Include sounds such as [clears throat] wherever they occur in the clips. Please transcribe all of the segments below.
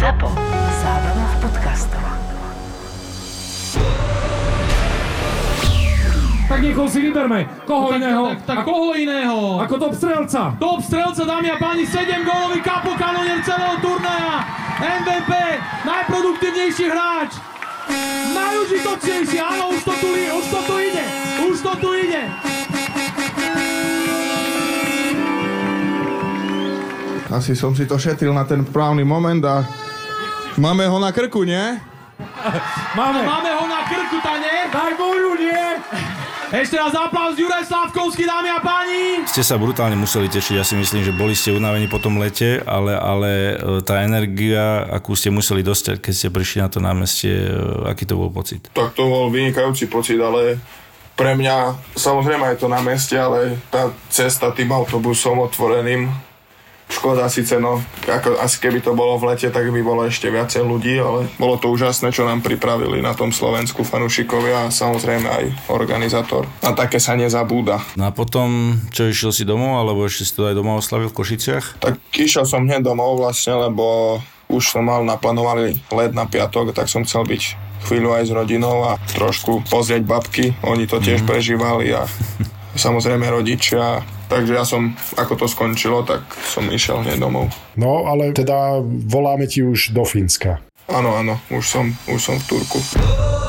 ZAPO. Zábrná v podcastov. Tak niekoho si vyberme. Koho iného? Tak, tak koho iného? Ako top strelca. Top strelca, dámy a páni, 7 gólový kapokanonier celého turnaja. MVP, najproduktívnejší hráč. Najužitočnejší, áno, už to tu, už to tu ide. Už to tu ide. Asi som si to šetril na ten právny moment a máme ho na krku, nie? Máme. Máme ho na krku, tane. Daj moju, nie? Ešte raz aplauz Juraj Slavkovský, dámy a páni. Ste sa brutálne museli tešiť, ja si myslím, že boli ste unavení po tom lete, ale, ale e, tá energia, akú ste museli dostať, keď ste prišli na to námestie, e, aký to bol pocit? Tak to bol vynikajúci pocit, ale pre mňa, samozrejme aj to na meste, ale tá cesta tým autobusom otvoreným, škoda síce, no, ako, asi keby to bolo v lete, tak by bolo ešte viacej ľudí, ale bolo to úžasné, čo nám pripravili na tom Slovensku fanúšikovia a samozrejme aj organizátor. A také sa nezabúda. No a potom, čo išiel si domov, alebo ešte si to aj doma oslavil v Košiciach? Tak išiel som hneď domov vlastne, lebo už som mal naplánovaný let na piatok, tak som chcel byť chvíľu aj s rodinou a trošku pozrieť babky. Oni to tiež prežívali a samozrejme rodičia. Takže ja som, ako to skončilo, tak som išiel hneď domov. No, ale teda voláme ti už do Fínska. Áno, áno, už som, už som v Turku. Oh.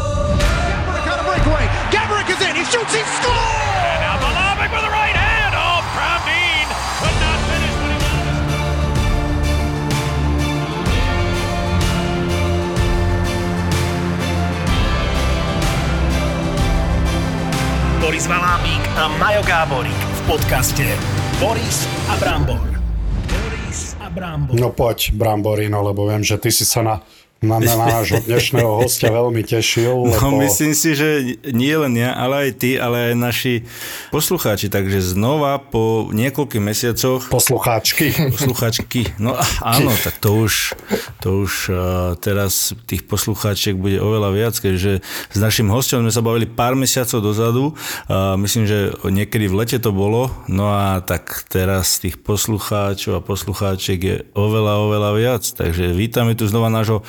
Boris Valábík a Majo Gáborík v podcaste Boris a Brambor. Boris a Brambor. No poď, Bramborino, lebo viem, že ty si sa na, na, na nášho dnešného hostia veľmi tešil. No Lebo... myslím si, že nie len ja, ale aj ty, ale aj naši poslucháči. Takže znova po niekoľkých mesiacoch Poslucháčky. Poslucháčky, no áno, tak to už, to už uh, teraz tých poslucháčiek bude oveľa viac, keďže s našim hostom sme sa bavili pár mesiacov dozadu, uh, myslím, že niekedy v lete to bolo, no a tak teraz tých poslucháčov a poslucháčiek je oveľa, oveľa viac, takže vítame tu znova nášho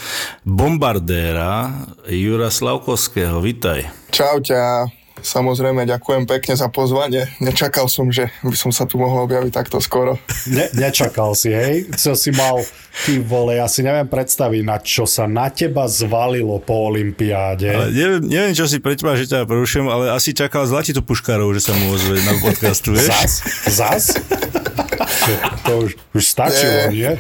bombardéra Jura Slavkovského, vítaj. Čaute a samozrejme ďakujem pekne za pozvanie. Nečakal som, že by som sa tu mohol objaviť takto skoro. Ne, nečakal si, hej? Co si mal, ty vole, ja si neviem predstaviť, na čo sa na teba zvalilo po olympiáde. Ale neviem, neviem, čo si pre teba, že ťa prerušujem, ale asi čakal Zlatitu Puškárov, že sa mu ozve na podcastu, vieš? Zas? Zas? To už, už stačilo, nie?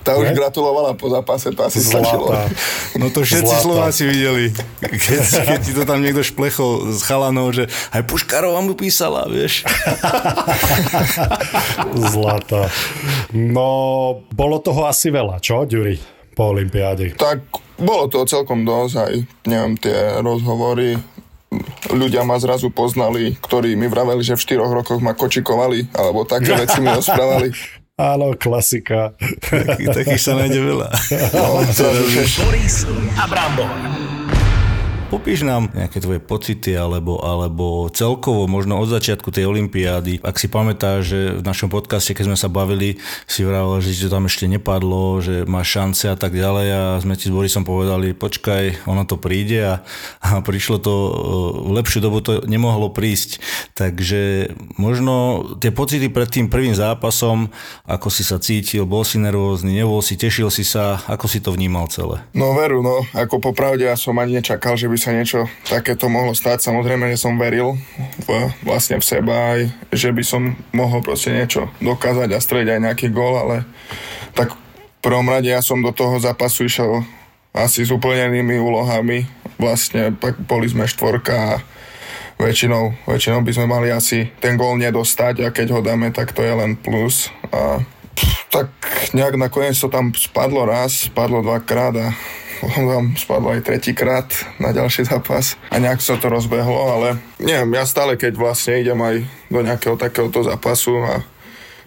Tá už Ne? gratulovala po zápase, to asi stačilo. Zlatá. No to všetci Zlata. Slováci videli, keď, keď ti to tam niekto šplechol s chalanou, že aj Puškárová mu písala, vieš. [laughs] Zlata. No, bolo toho asi veľa, čo, Ďuri, po olympiáde? Tak bolo to celkom dosť, aj neviem, tie rozhovory, ľudia ma zrazu poznali, ktorí mi vraveli, že v štyroch rokoch ma kočikovali, alebo také [laughs] veci mi rozprávali. Áno, klasika. Takých, sa nájde veľa. No, [laughs] Boris. Popíš nám nejaké tvoje pocity alebo, alebo celkovo možno od začiatku tej olympiády. Ak si pamätáš, že v našom podcaste, keď sme sa bavili, si vravel, že to tam ešte nepadlo, že máš šance a tak ďalej a sme ti s Borisom povedali, počkaj, ono to príde a, a prišlo to, e, v lepšiu dobu to nemohlo prísť. Takže možno tie pocity pred tým prvým zápasom, ako si sa cítil, bol si nervózny, nebol si, tešil si sa, ako si to vnímal celé? No veru, no, ako popravde ja som ani nečakal, že by sa niečo takéto mohlo stať. Samozrejme, že som veril v, vlastne v seba aj, že by som mohol proste niečo dokázať a strediť aj nejaký gól, ale tak v prvom rade ja som do toho zápasu išiel asi s úplne inými úlohami. Vlastne pak boli sme štvorka a väčšinou, väčšinou by sme mali asi ten gól nedostať a keď ho dáme, tak to je len plus. A pff, tak nejak nakoniec to tam spadlo raz, spadlo dvakrát a tam spadlo aj tretíkrát na ďalší zápas. A nejak sa to rozbehlo, ale neviem, ja stále keď vlastne idem aj do nejakého takéhoto zápasu a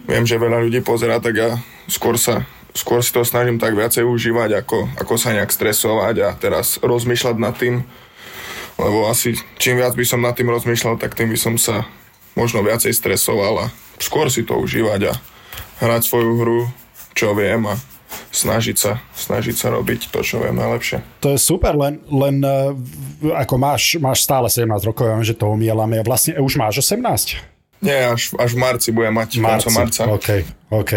viem, že veľa ľudí pozera, tak ja skôr sa skôr si to snažím tak viacej užívať, ako, ako sa nejak stresovať a teraz rozmýšľať nad tým, lebo asi čím viac by som nad tým rozmýšľal, tak tým by som sa možno viacej stresoval a skôr si to užívať a hrať svoju hru, čo viem a snažiť sa, snažiť sa robiť to, čo viem najlepšie. To je super, len, len eh, ako máš, máš stále 17 rokov, ja viem, že to umielame. Vlastne už máš 18? Nie, až, až v marci bude mať, Marci. koncom marca. OK, OK.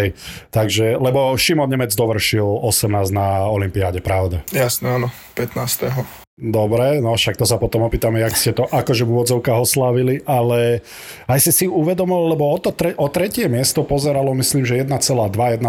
Takže, lebo Šimon Nemec dovršil 18 na Olympiáde, pravda? Jasné, áno, 15. Dobre, no však to sa potom opýtame, jak ste to akože v úvodzovkách oslávili, ale aj si si uvedomil, lebo o, to tre, o tretie miesto pozeralo myslím, že 1,2-1,3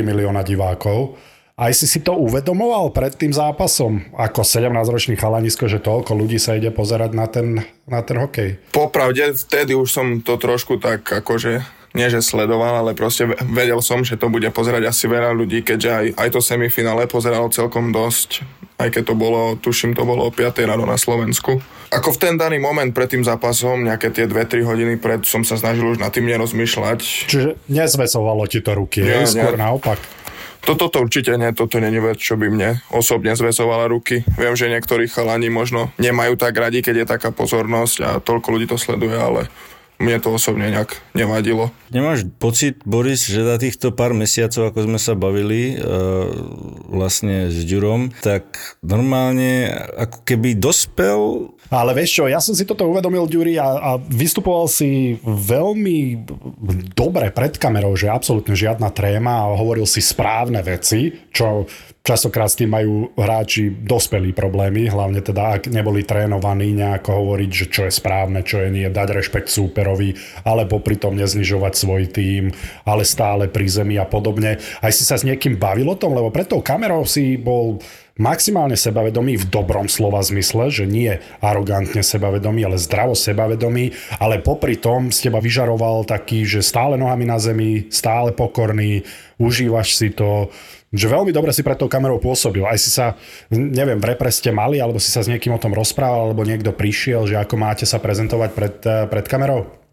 milióna divákov. Aj si si to uvedomoval pred tým zápasom, ako 17-ročný chalanisko, že toľko ľudí sa ide pozerať na ten, na ten hokej? Popravde, vtedy už som to trošku tak akože nie že sledoval, ale proste vedel som, že to bude pozerať asi veľa ľudí, keďže aj, aj to semifinále pozeralo celkom dosť, aj keď to bolo, tuším, to bolo o 5 ráno na Slovensku. Ako v ten daný moment pred tým zápasom, nejaké tie 2-3 hodiny pred, som sa snažil už nad tým nerozmýšľať. Čiže nezvesovalo ti to ruky, Nie, nie, skôr nie. naopak. Toto to určite nie, toto není vec, čo by mne osobne zväzovala ruky. Viem, že niektorí chalani možno nemajú tak radi, keď je taká pozornosť a toľko ľudí to sleduje, ale mne to osobne nejak nevadilo. Nemáš pocit, Boris, že za týchto pár mesiacov, ako sme sa bavili e, vlastne s Ďurom, tak normálne ako keby dospel Ale vieš čo, ja som si toto uvedomil, Ďuri, a, a vystupoval si veľmi dobre pred kamerou, že absolútne žiadna tréma a hovoril si správne veci, čo častokrát s tým majú hráči dospelí problémy, hlavne teda ak neboli trénovaní nejako hovoriť, že čo je správne, čo je nie, dať rešpekt súperovi, ale popri tom neznižovať svoj tým, ale stále pri zemi a podobne. Aj si sa s niekým bavil o tom, lebo pred tou kamerou si bol maximálne sebavedomý v dobrom slova zmysle, že nie arogantne sebavedomý, ale zdravo sebavedomý, ale popri tom z teba vyžaroval taký, že stále nohami na zemi, stále pokorný, užívaš si to, že veľmi dobre si pred tou kamerou pôsobil. Aj si sa, neviem, v repre ste mali, alebo si sa s niekým o tom rozprával, alebo niekto prišiel, že ako máte sa prezentovať pred, eh, pred kamerou?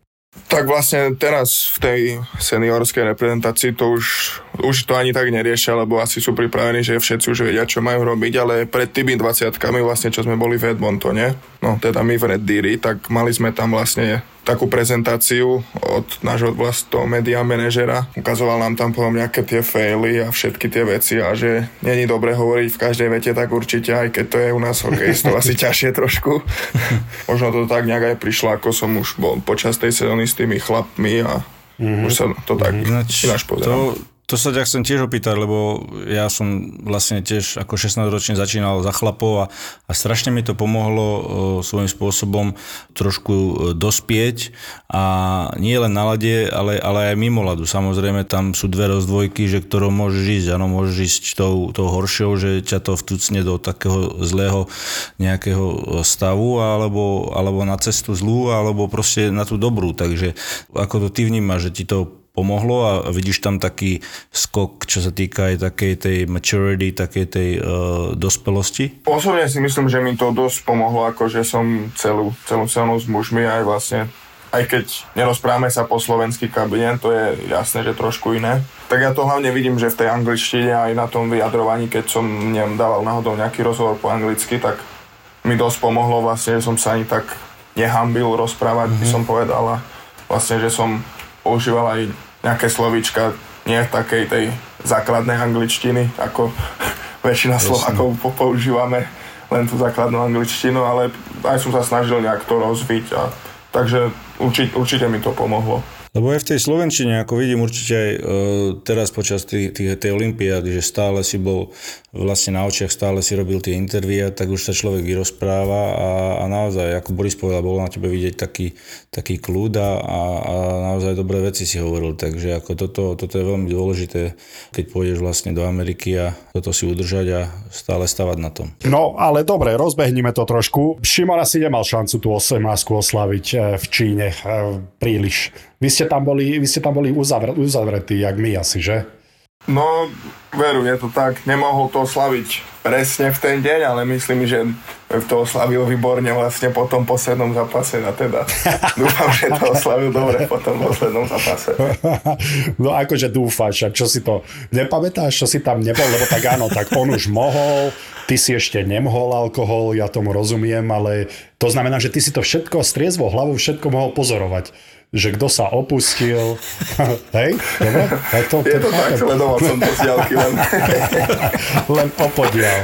Tak vlastne teraz v tej seniorskej reprezentácii to už, už to ani tak neriešia, lebo asi sú pripravení, že všetci už vedia, čo majú robiť, ale pred tými 20 vlastne, čo sme boli v Edmontone, no teda my v Red Deery, tak mali sme tam vlastne takú prezentáciu od nášho vlastného media manažera. Ukazoval nám tam potom nejaké tie faily a všetky tie veci a že není dobre hovoriť v každej vete, tak určite, aj keď to je u nás hokejistov asi ťažšie trošku. [laughs] Možno to tak nejak aj prišlo, ako som už bol počas tej sezóny s tými chlapmi a mm-hmm. už sa to tak Ináč, ináč pozerám. to, to sa ťa chcem tiež opýtať, lebo ja som vlastne tiež ako 16-ročný začínal za chlapov a, a strašne mi to pomohlo o, svojím spôsobom trošku e, dospieť a nie len na lade, ale, ale aj mimo ladu. Samozrejme tam sú dve rozdvojky, že ktorou môžeš ísť. Áno, môžeš ísť tou, tou horšou, že ťa to vtúcne do takého zlého nejakého stavu alebo, alebo na cestu zlú, alebo proste na tú dobrú. Takže ako to ty vnímaš, že ti to pomohlo a vidíš tam taký skok, čo sa týka aj takej tej maturity, takej tej uh, dospelosti? Osobne si myslím, že mi to dosť pomohlo, ako že som celú, celú sezónu s mužmi aj vlastne aj keď nerozprávame sa po slovensky kabine, to je jasné, že trošku iné. Tak ja to hlavne vidím, že v tej angličtine aj na tom vyjadrovaní, keď som nem dával náhodou nejaký rozhovor po anglicky, tak mi dosť pomohlo vlastne, že som sa ani tak nehambil rozprávať, mm-hmm. by som povedal a vlastne, že som používal aj nejaké slovíčka, nie takej tej základnej angličtiny, ako [laughs] väčšina Slovákov po- používame len tú základnú angličtinu, ale aj som sa snažil nejak to rozviť a takže určite, určite mi to pomohlo. Lebo aj v tej Slovenčine, ako vidím určite aj e, teraz počas tých, tých, tej olympiády, že stále si bol vlastne na očiach, stále si robil tie intervíja, tak už sa človek vyrozpráva a, a naozaj, ako Boris povedal, bolo na tebe vidieť taký, taký kľud a, a, naozaj dobré veci si hovoril. Takže ako toto, toto je veľmi dôležité, keď pôjdeš vlastne do Ameriky a toto si udržať a stále stavať na tom. No, ale dobre, rozbehnime to trošku. Šimon asi nemal šancu tú 18 oslaviť eh, v Číne eh, príliš. Vy ste tam boli, vy ste tam boli uzavr- uzavretí, jak my asi, že? No, veru, je to tak. Nemohol to oslaviť presne v ten deň, ale myslím, že to oslavil výborne vlastne po tom poslednom zápase a teda [laughs] dúfam, že to oslavil dobre po tom poslednom zápase. No akože dúfaš, a čo si to nepamätáš, čo si tam nebol, lebo tak áno, tak on už mohol, ty si ešte nemohol alkohol, ja tomu rozumiem, ale to znamená, že ty si to všetko striezvo hlavou všetko mohol pozorovať že kto sa opustil. [laughs] Hej? Dobre? Tak to, Je to tak, sledoval som to z len. [laughs] len opodial.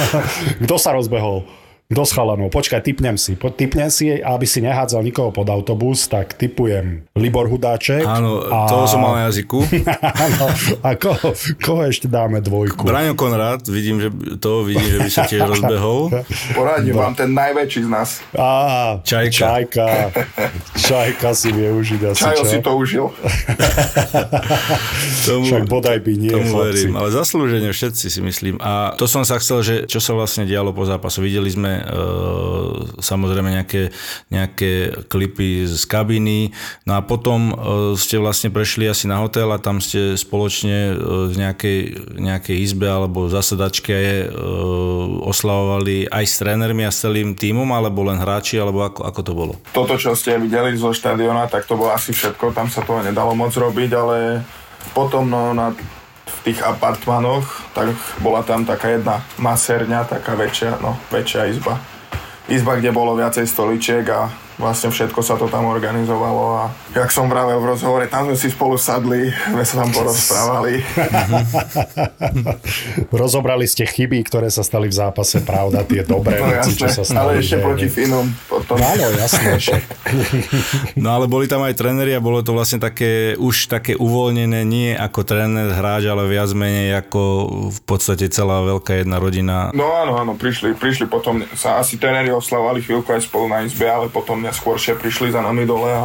[laughs] Kto sa rozbehol? S chalanov? Počkaj, typnem si. Po, typnem si, aby si nehádzal nikoho pod autobus, tak typujem Libor Hudáček. Áno, a... toho som mal na jazyku. [laughs] Áno, a koho, koho ešte dáme dvojku? Braňo Konrad, vidím, že to vidím, že by sa tiež [laughs] rozbehol. Poradím vám ten najväčší z nás. Á, Čajka. Čajka. [laughs] Čajka si vie užiť asi, Čajo čo? si to užil. Tomu, Však bodaj by nie, tomu chlapci. verím, ale zaslúžene všetci si myslím. A to som sa chcel, že čo sa vlastne dialo po zápasu. Videli sme samozrejme nejaké, nejaké klipy z kabiny, no a potom e, ste vlastne prešli asi na hotel a tam ste spoločne e, v nejakej, nejakej izbe alebo zasadačke e, oslavovali aj s trénermi a s celým tímom, alebo len hráči, alebo ako, ako to bolo? Toto, čo ste videli zo štadiona, tak to bolo asi všetko. Tam sa toho nedalo moc robiť, ale potom no, na, v tých apartmanoch, tak bola tam taká jedna maserňa, taká väčšia, no, väčšia izba. Izba, kde bolo viacej stoličiek a vlastne všetko sa to tam organizovalo a jak som vravel v rozhovore, tam sme si spolu sadli, sme sa tam porozprávali. [laughs] Rozobrali ste chyby, ktoré sa stali v zápase, pravda, tie dobré No veci, čo sa stali. ale ešte proti Fínom potom. No áno, jasné. [laughs] No ale boli tam aj tréneri a bolo to vlastne také, už také uvoľnené, nie ako tréner, hráč, ale viac menej ako v podstate celá veľká jedna rodina. No áno, áno, prišli, prišli potom, sa asi tréneri oslavovali chvíľku aj spolu na izbe, ale potom neskôršie prišli za nami dole a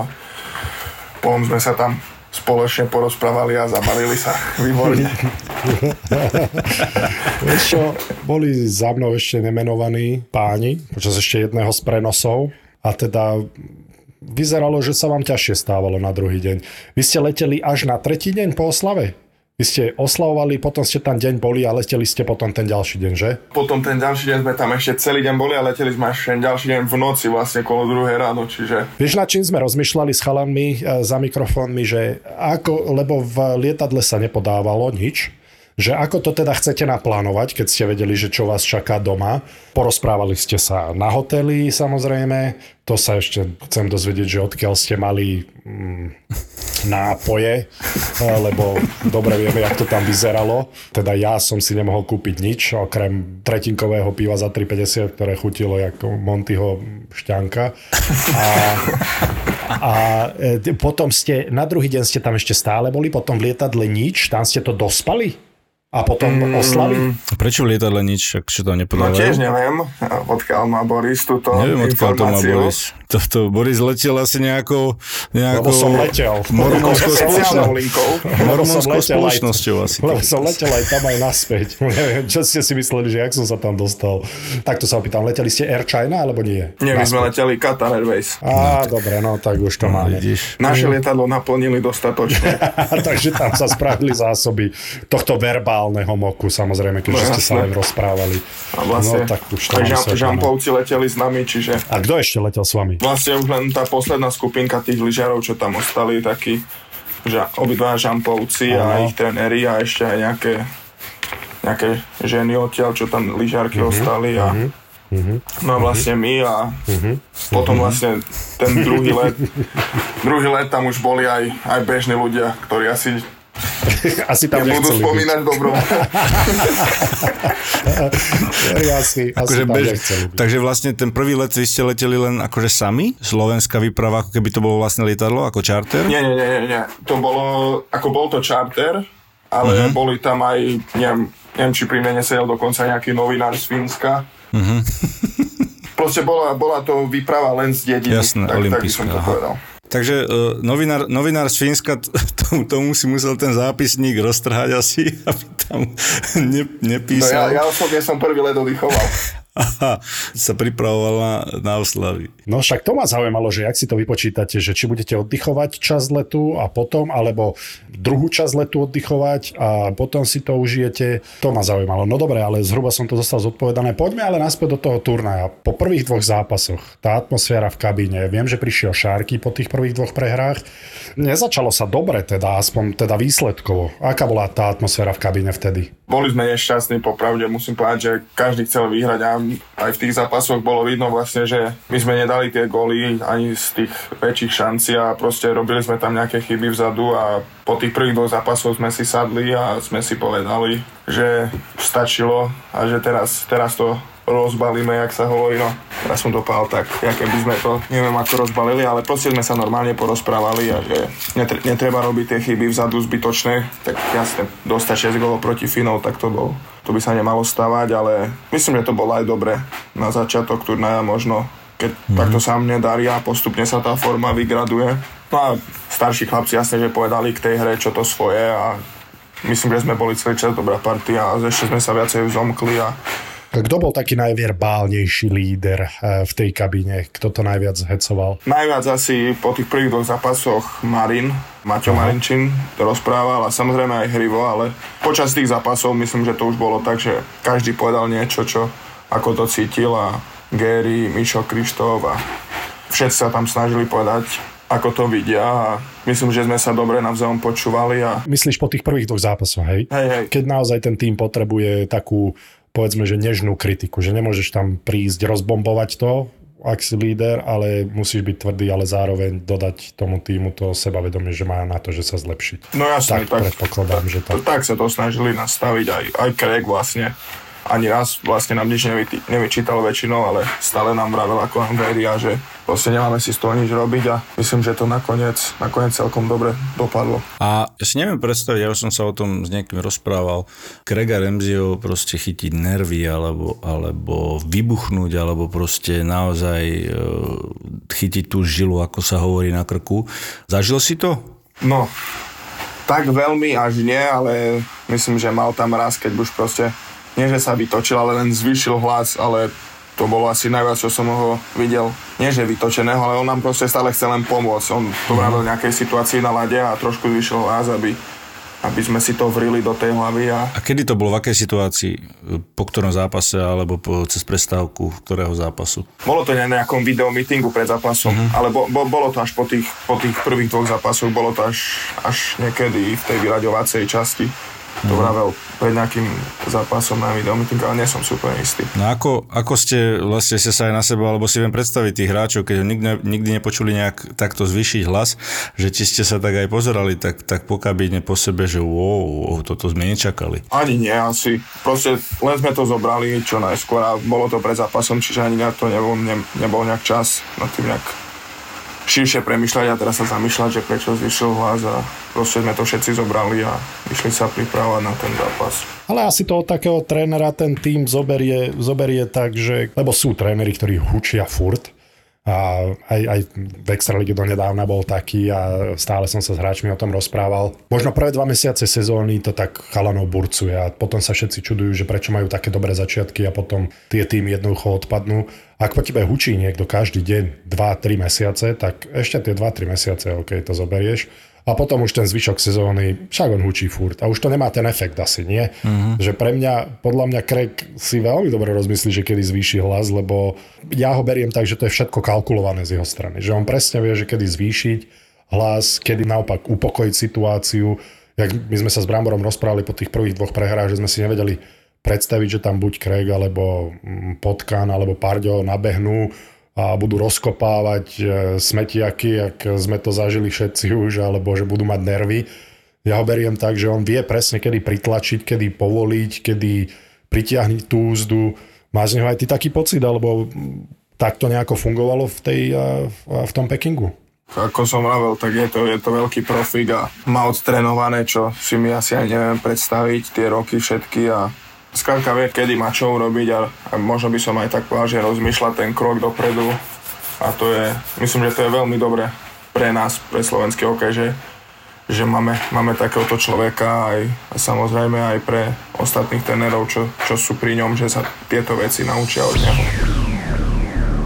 potom sme sa tam spoločne porozprávali a zabavili sa [laughs] výborne. Čo, boli za mnou ešte nemenovaní páni, počas ešte jedného z prenosov a teda vyzeralo, že sa vám ťažšie stávalo na druhý deň. Vy ste leteli až na tretí deň po oslave? Vy ste oslavovali, potom ste tam deň boli a leteli ste potom ten ďalší deň, že? Potom ten ďalší deň sme tam ešte celý deň boli a leteli sme až ten ďalší deň v noci vlastne kolo druhé ráno, čiže Vieš, na čím sme rozmýšľali s chalanmi e, za mikrofónmi, že ako, lebo v lietadle sa nepodávalo nič, že ako to teda chcete naplánovať, keď ste vedeli, že čo vás čaká doma. Porozprávali ste sa na hoteli, samozrejme. To sa ešte chcem dozvedieť, že odkiaľ ste mali mm, nápoje, e, lebo dobre vieme, jak to tam vyzeralo. Teda ja som si nemohol kúpiť nič, okrem tretinkového piva za 3,50, ktoré chutilo ako Montyho šťanka. A, a e, potom ste, na druhý deň ste tam ešte stále boli, potom v lietadle nič, tam ste to dospali? A potom mm. oslavy? Prečo v lietadle nič, ak čo tam no nepodávajú? tiež neviem, odkiaľ má Boris túto Neviem, odkiaľ to má. Boris. Toto, Boris letel asi nejakou, nejakou Lebo som letel. mormonskou spoločnosťou. Mormonskou spoločnosťou asi. Lebo som letel aj tam aj naspäť. [laughs] Neviem, čo ste si mysleli, že jak som sa tam dostal. Takto sa opýtam, leteli ste Air China alebo nie? Nie, my sme leteli Qatar Airways. Á, dobre, no tak už to No, máme. vidíš. Naše lietadlo naplnili dostatočne. [laughs] Takže tam sa spravili zásoby tohto verbálneho moku, samozrejme, keďže No, ste sa len rozprávali. A vlastne no, tak už to žam, žampovci leteli s nami, čiže A kto ešte letel s vami? vlastne už len tá posledná skupinka tých lyžiarov, čo tam ostali, takí že obidva žampovci a ich tréneri a ešte aj nejaké, nejaké ženy odtiaľ, čo tam lyžiarky Mhm. ostali a No a vlastne my a Mhm. potom vlastne ten druhý let, [laughs] druhý let tam už boli aj, aj bežní ľudia, ktorí asi [laughs] Asi tam nechceli byť. spomínať dobro. [laughs] Asi, asi Akože tam bež, nechceli byť. takže vlastne ten prvý let vy ste leteli len akože sami? Slovenská výprava, ako keby to bolo vlastne lietadlo, ako charter? Nie, nie, nie, nie. To bolo, ako bol to charter, ale uh-huh. boli tam aj, neviem, neviem, či pri mne nesedel dokonca nejaký novinár z Fínska. Uh-huh. Proste bola, bola to výprava len z dediny. Jasné, tak, tak by olympijská, som to aha. povedal. Takže uh, novinár, novinár z Fínska, [laughs] tomu, tomu si musel ten zápisník roztrhať asi, [laughs] aby tam ne, No ja, nepísal. ja osobne som prvý let oddychoval. [laughs] [laughs] Sa pripravoval na, oslavy. No však to ma zaujímalo, že jak si to vypočítate, že či budete oddychovať čas letu a potom, alebo druhú časť letu oddychovať a potom si to užijete. To ma zaujímalo. No dobre, ale zhruba som to dostal zodpovedané. Poďme ale naspäť do toho turnaja. Po prvých dvoch zápasoch, tá atmosféra v kabíne, viem, že prišiel Šárky po tých prvých dvoch prehrách. Nezačalo sa dobre teda, aspoň teda výsledkovo. Aká bola tá atmosféra v kabíne vtedy? Boli sme nešťastní, popravde musím povedať, že každý chcel vyhrať a aj v tých zápasoch bolo vidno vlastne, že my sme nedali tie góly ani z tých väčších šancí a proste robili sme tam nejaké chyby vzadu a po tých prvých dvoch zápasoch sme si sadli a sme si povedali, že stačilo a že teraz, teraz to rozbalíme, jak sa hovorí, no. Teraz som to povedal tak, aké by sme to, neviem ako rozbalili, ale proste sme sa normálne porozprávali a že netre, netreba robiť tie chyby vzadu zbytočné, tak jasne, dostať 6 golov proti Finov, tak to bol, to by sa nemalo stávať, ale myslím, že to bolo aj dobre na začiatok turnaja možno, keď mm-hmm. takto sa mne darí a postupne sa tá forma vygraduje. No a starší chlapci jasne, že povedali k tej hre, čo to svoje a myslím, že sme boli celý čas dobrá partia a ešte sme sa viacej zomkli a kto bol taký najverbálnejší líder eh, v tej kabíne? Kto to najviac hecoval? Najviac asi po tých prvých dvoch zápasoch Marin, Maťo Aha. Marinčin to rozprával a samozrejme aj Hrivo, ale počas tých zápasov myslím, že to už bolo tak, že každý povedal niečo, čo ako to cítil a Gary, Mišo, Krištof a všetci sa tam snažili povedať ako to vidia a myslím, že sme sa dobre navzájom počúvali. A... Myslíš po tých prvých dvoch zápasoch, hej? Hej, hej. Keď naozaj ten tým potrebuje takú povedzme, že nežnú kritiku, že nemôžeš tam prísť rozbombovať to, ak si líder, ale musíš byť tvrdý, ale zároveň dodať tomu týmu to sebavedomie, že má na to, že sa zlepšiť. No jasne, tak, tak predpokladám, že tak. Tak sa to snažili nastaviť aj, aj Craig vlastne ani raz vlastne nám nič nevy, nevyčítal väčšinou, ale stále nám vravel, ako nám veria, že proste nemáme si z toho nič robiť a myslím, že to nakoniec, nakoniec celkom dobre dopadlo. A ja si neviem predstaviť, ja už som sa o tom s niekým rozprával, Krega Remzio proste chytiť nervy alebo, alebo vybuchnúť, alebo proste naozaj e, chytiť tú žilu, ako sa hovorí na krku. Zažil si to? No, tak veľmi až nie, ale myslím, že mal tam raz, keď už proste nie že sa vytočil, ale len zvýšil hlas, ale to bolo asi najviac, čo som ho videl. Nie, že vytočeného, ale on nám proste stále chcel len pomôcť. On to vravil v nejakej situácii na lade a trošku zvýšil hlas, aby, aby sme si to vrili do tej hlavy. A... a kedy to bolo, v akej situácii? Po ktorom zápase alebo po, cez prestávku ktorého zápasu? Bolo to na nejakom videomeetingu pred zápasom, uh-huh. ale bo, bo, bolo to až po tých, po tých prvých dvoch zápasoch, bolo to až, až niekedy v tej vyraďovacej časti to vravel pred nejakým zápasom na videomeeting, ale nie som si úplne istý. No ako, ako ste, vlastne ste sa aj na seba, alebo si viem predstaviť tých hráčov, keď ho nikdy, nikdy nepočuli nejak takto zvýšiť hlas, že či ste sa tak aj pozerali, tak, tak po kabíne po sebe, že wow, toto sme nečakali. Ani nie, asi. Proste len sme to zobrali čo najskôr a bolo to pred zápasom, čiže ani nejak to nebol, ne, nebol nejak čas na tým nejak širšie premyšľať a teraz sa zamýšľať, že prečo zvyšil hlas a proste sme to všetci zobrali a išli sa pripravať na ten zápas. Ale asi to od takého trénera ten tým zoberie, zoberie tak, že, lebo sú tréneri, ktorí hučia furt, a aj, aj v Extralíge do nedávna bol taký a stále som sa s hráčmi o tom rozprával. Možno prvé dva mesiace sezóny to tak chalanov burcuje a potom sa všetci čudujú, že prečo majú také dobré začiatky a potom tie týmy jednoducho odpadnú. Ak po tebe hučí niekto každý deň 2-3 mesiace, tak ešte tie 2-3 mesiace, OK, to zoberieš a potom už ten zvyšok sezóny, však on hučí furt a už to nemá ten efekt asi, nie? Uh-huh. Že pre mňa, podľa mňa Craig si veľmi dobre rozmyslí, že kedy zvýši hlas, lebo ja ho beriem tak, že to je všetko kalkulované z jeho strany. Že on presne vie, že kedy zvýšiť hlas, kedy naopak upokojiť situáciu. Jak my sme sa s Bramborom rozprávali po tých prvých dvoch prehrách, že sme si nevedeli predstaviť, že tam buď Craig alebo mm, Potkan alebo Pardio nabehnú a budú rozkopávať e, smetiaky, ak sme to zažili všetci už, alebo že budú mať nervy. Ja ho beriem tak, že on vie presne, kedy pritlačiť, kedy povoliť, kedy pritiahnuť tú úzdu. Má z neho aj ty taký pocit, alebo tak to nejako fungovalo v, tej, e, v tom Pekingu? Ako som vravel, tak je to, je to veľký profik a má odtrenované, čo si mi asi aj neviem predstaviť, tie roky všetky a Skrátka vie, kedy má čo urobiť a, a možno by som aj tak povedal, že rozmýšľa ten krok dopredu a to je, myslím, že to je veľmi dobre pre nás, pre slovenský hokej, že, že máme, máme takéhoto človeka aj a samozrejme aj pre ostatných trénerov, čo, čo sú pri ňom, že sa tieto veci naučia od neho.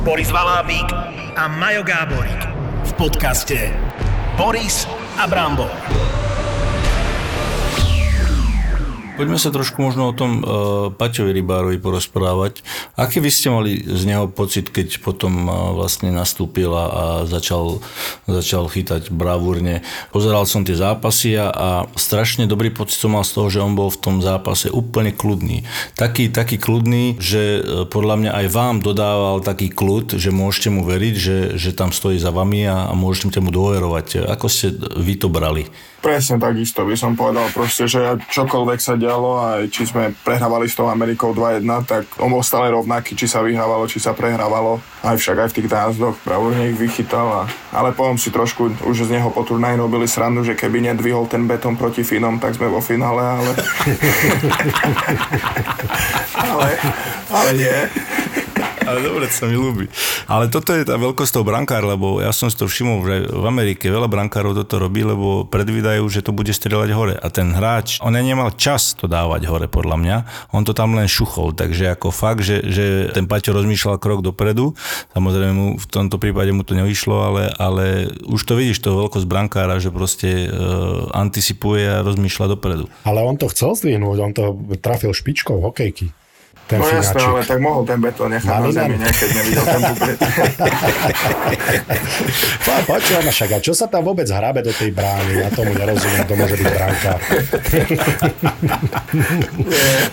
Boris Valábík a Majo Gáborík v podcaste Boris a Brambor. Poďme sa trošku možno o tom uh, Paťovi Rybárovi porozprávať. Aký vy ste mali z neho pocit, keď potom uh, vlastne nastúpil a, a začal, začal chytať bravúrne? Pozeral som tie zápasy a, a strašne dobrý pocit som mal z toho, že on bol v tom zápase úplne kľudný. Taký, taký kľudný, že uh, podľa mňa aj vám dodával taký kľud, že môžete mu veriť, že, že tam stojí za vami a, a môžete mu dôverovať. Ako ste vy to brali? Presne takisto by som povedal proste, že čokoľvek sa dialo, aj či sme prehrávali s tou Amerikou 2-1, tak on bol stále rovnaký, či sa vyhrávalo, či sa prehrávalo. Aj však aj v tých názdoch bravúrne ich vychytal. A, ale potom si trošku už z neho po turnaji robili srandu, že keby nedvihol ten betón proti Finom, tak sme vo finále, ale... [laughs] ale, ale nie. Ale dobre, to sa mi ľúbi. Ale toto je tá veľkosť toho brankár, lebo ja som si to všimol, že v Amerike veľa brankárov toto robí, lebo predvídajú, že to bude strieľať hore. A ten hráč, on nemal čas to dávať hore, podľa mňa. On to tam len šuchol, takže ako fakt, že, že ten Paťo rozmýšľal krok dopredu. Samozrejme mu v tomto prípade mu to nevyšlo, ale, ale už to vidíš, to veľkosť brankára, že proste uh, anticipuje a rozmýšľa dopredu. Ale on to chcel zdvihnúť, on to trafil špičkou hokejky. Ten No jasné, ale tak mohol ten betón nechať na Mali zemi, nám. nie, keď nevidel ten bubret. [laughs] Pa, počujem, však, a čo sa tam vôbec hrabe do tej brány? Ja tomu nerozumiem, to môže byť bránka. [laughs]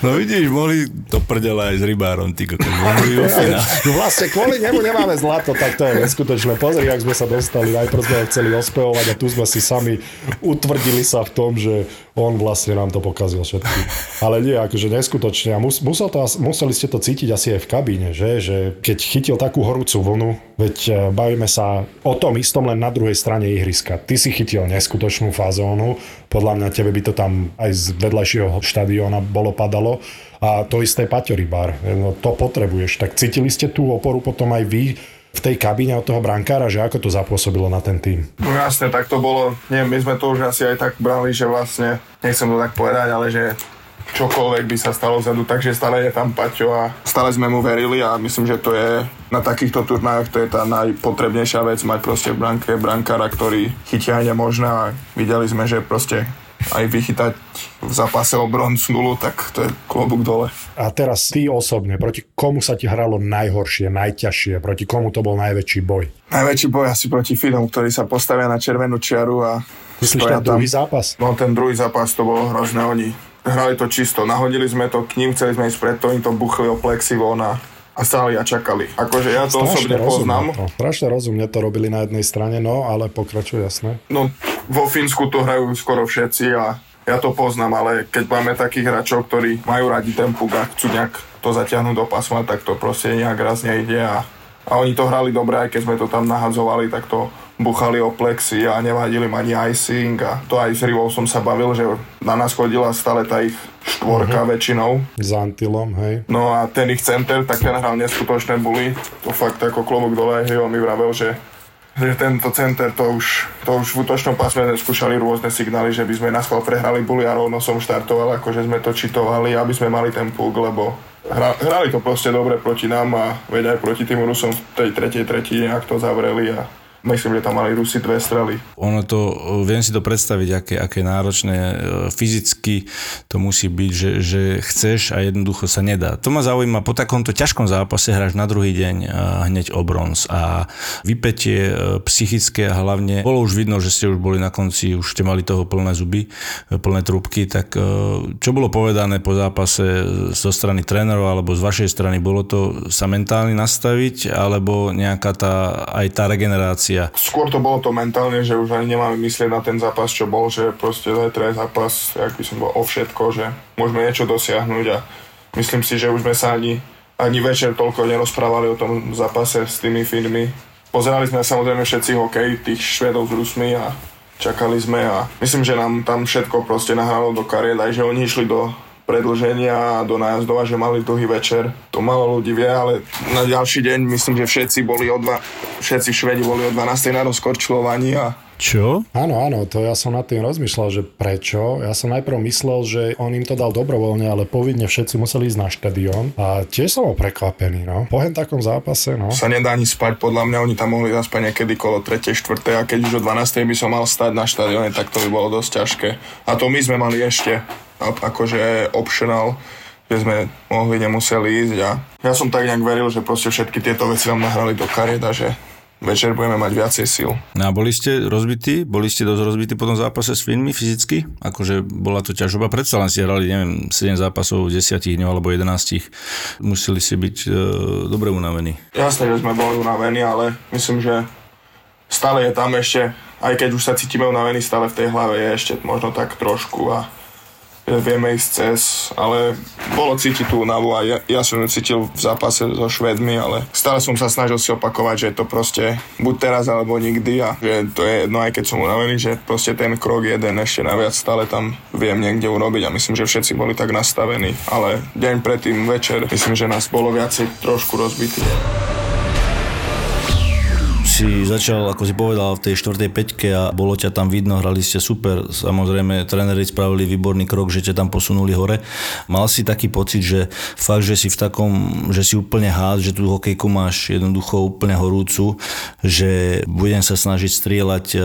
No vidíš, mohli to prdela aj s rybárom, ty kokos. [laughs] No vlastne kvôli nemu nemáme zlato, tak to je neskutočné. Pozri, ak sme sa dostali, najprv sme ho chceli ospevovať a tu sme si sami utvrdili sa v tom, že on vlastne nám to pokazil všetky. Ale nie, akože neskutočne. A mus, musel to, museli ste to cítiť asi aj v kabíne, že? že keď chytil takú horúcu vlnu, veď e, bavíme sa o tom istom len na druhej strane ihriska. Ty si chytil neskutočnú fazónu, podľa mňa tebe by to tam aj z vedľajšieho štadióna bolo padalo. A to isté Paťo Rybár. No, to potrebuješ. Tak cítili ste tú oporu potom aj vy v tej kabíne od toho brankára, že ako to zapôsobilo na ten tým? No jasne, tak to bolo, neviem, my sme to už asi aj tak brali, že vlastne, nechcem to tak povedať, ale že čokoľvek by sa stalo vzadu, takže stále je tam Paťo a stále sme mu verili a myslím, že to je na takýchto turnajoch to je tá najpotrebnejšia vec, mať proste v branke brankára, ktorý chytia aj nemožné a videli sme, že proste aj vychytať v zápase o bronz nulu, tak to je klobúk dole. A teraz ty osobne, proti komu sa ti hralo najhoršie, najťažšie, proti komu to bol najväčší boj? Najväčší boj asi proti Finom, ktorí sa postavia na červenú čiaru a Myslíš ten druhý zápas? No ten druhý zápas to bolo hrozné, oni hrali to čisto, nahodili sme to k ním, chceli sme ísť preto, oni to buchli o plexi von a, a stáli a čakali. Akože ja to osobne poznám. To. Strašne rozumne to robili na jednej strane, no ale pokračuje jasné. No vo Fínsku to hrajú skoro všetci a ja to poznám, ale keď máme takých hráčov, ktorí majú radi ten puk a chcú nejak to zatiahnuť do pasma, tak to proste nejak raz nejde a, a oni to hrali dobre, aj keď sme to tam nahadzovali, tak to buchali o plexi a nevadili im ani icing a to aj s Rivou som sa bavil, že na nás chodila stále tá ich štvorka uh-huh. väčšinou. S Antilom, hej. No a ten ich center, tak ten hral neskutočné buly. To fakt ako klobúk dole, hej, on mi vravel, že tento center to už, to už v útočnom pásme sme skúšali rôzne signály, že by sme na prehrali buly a rovno som štartoval, akože sme to čitovali, aby sme mali ten puk, lebo hra, hrali to proste dobre proti nám a veď aj proti tým Rusom v tej tretej tretine, ak to zavreli a myslím, že tam mali Rusi dve strely. Ono to, viem si to predstaviť, aké, aké náročné e, fyzicky to musí byť, že, že chceš a jednoducho sa nedá. To ma zaujíma, po takomto ťažkom zápase hráš na druhý deň e, hneď o bronz a vypetie e, psychické a hlavne bolo už vidno, že ste už boli na konci, už ste mali toho plné zuby, plné trúbky, tak čo bolo povedané po zápase zo strany trénerov alebo z vašej strany? Bolo to sa mentálne nastaviť alebo nejaká tá, aj tá regenerácia Skôr to bolo to mentálne, že už ani nemáme myslieť na ten zápas, čo bol, že proste zajtra je zápas, jak by som bol o všetko, že môžeme niečo dosiahnuť a myslím si, že už sme sa ani, ani večer toľko nerozprávali o tom zápase s tými Finmi. Pozerali sme samozrejme všetci hokej, tých Švedov s Rusmi a čakali sme a myslím, že nám tam všetko proste nahralo do kariet, aj že oni išli do predlženia a do nájazdov a že mali dlhý večer. To malo ľudí vie, ale na ďalší deň myslím, že všetci boli o dva, všetci Švedi boli o 12. na rozkorčľovaní a Čo? Áno, áno, to ja som nad tým rozmýšľal, že prečo. Ja som najprv myslel, že on im to dal dobrovoľne, ale povinne všetci museli ísť na štadión. A tiež som bol prekvapený, no. Po hen takom zápase, no. Sa nedá ani spať, podľa mňa oni tam mohli zaspať niekedy kolo 3. 4. a keď už o 12. by som mal stať na štadióne, tak to by bolo dosť ťažké. A to my sme mali ešte akože optional že sme mohli, nemuseli ísť a ja som tak nejak veril, že proste všetky tieto veci nám nahrali do kariet a že večer budeme mať viacej síl. No a boli ste rozbití? Boli ste dosť rozbití po tom zápase s Finmi fyzicky? Akože bola to ťažoba. Predsa len ste hrali, neviem, 7 zápasov, 10 dňov alebo 11. Museli ste byť e, dobre unavení. Jasné, že sme boli unavení, ale myslím, že stále je tam ešte, aj keď už sa cítime unavení, stále v tej hlave je ešte možno tak trošku a vieme ísť cez, ale bolo cítiť tú únavu a ja, ja som ju cítil v zápase so Švedmi, ale stále som sa snažil si opakovať, že je to proste buď teraz alebo nikdy a že to je jedno, aj keď som unavený, že proste ten krok jeden ešte naviac stále tam viem niekde urobiť a myslím, že všetci boli tak nastavení, ale deň predtým večer myslím, že nás bolo viacej trošku rozbitých si začal, ako si povedal, v tej štvrtej peťke a bolo ťa tam vidno, hrali ste super. Samozrejme, tréneri spravili výborný krok, že ťa tam posunuli hore. Mal si taký pocit, že fakt, že si v takom, že si úplne hád, že tú hokejku máš jednoducho úplne horúcu, že budem sa snažiť strieľať e,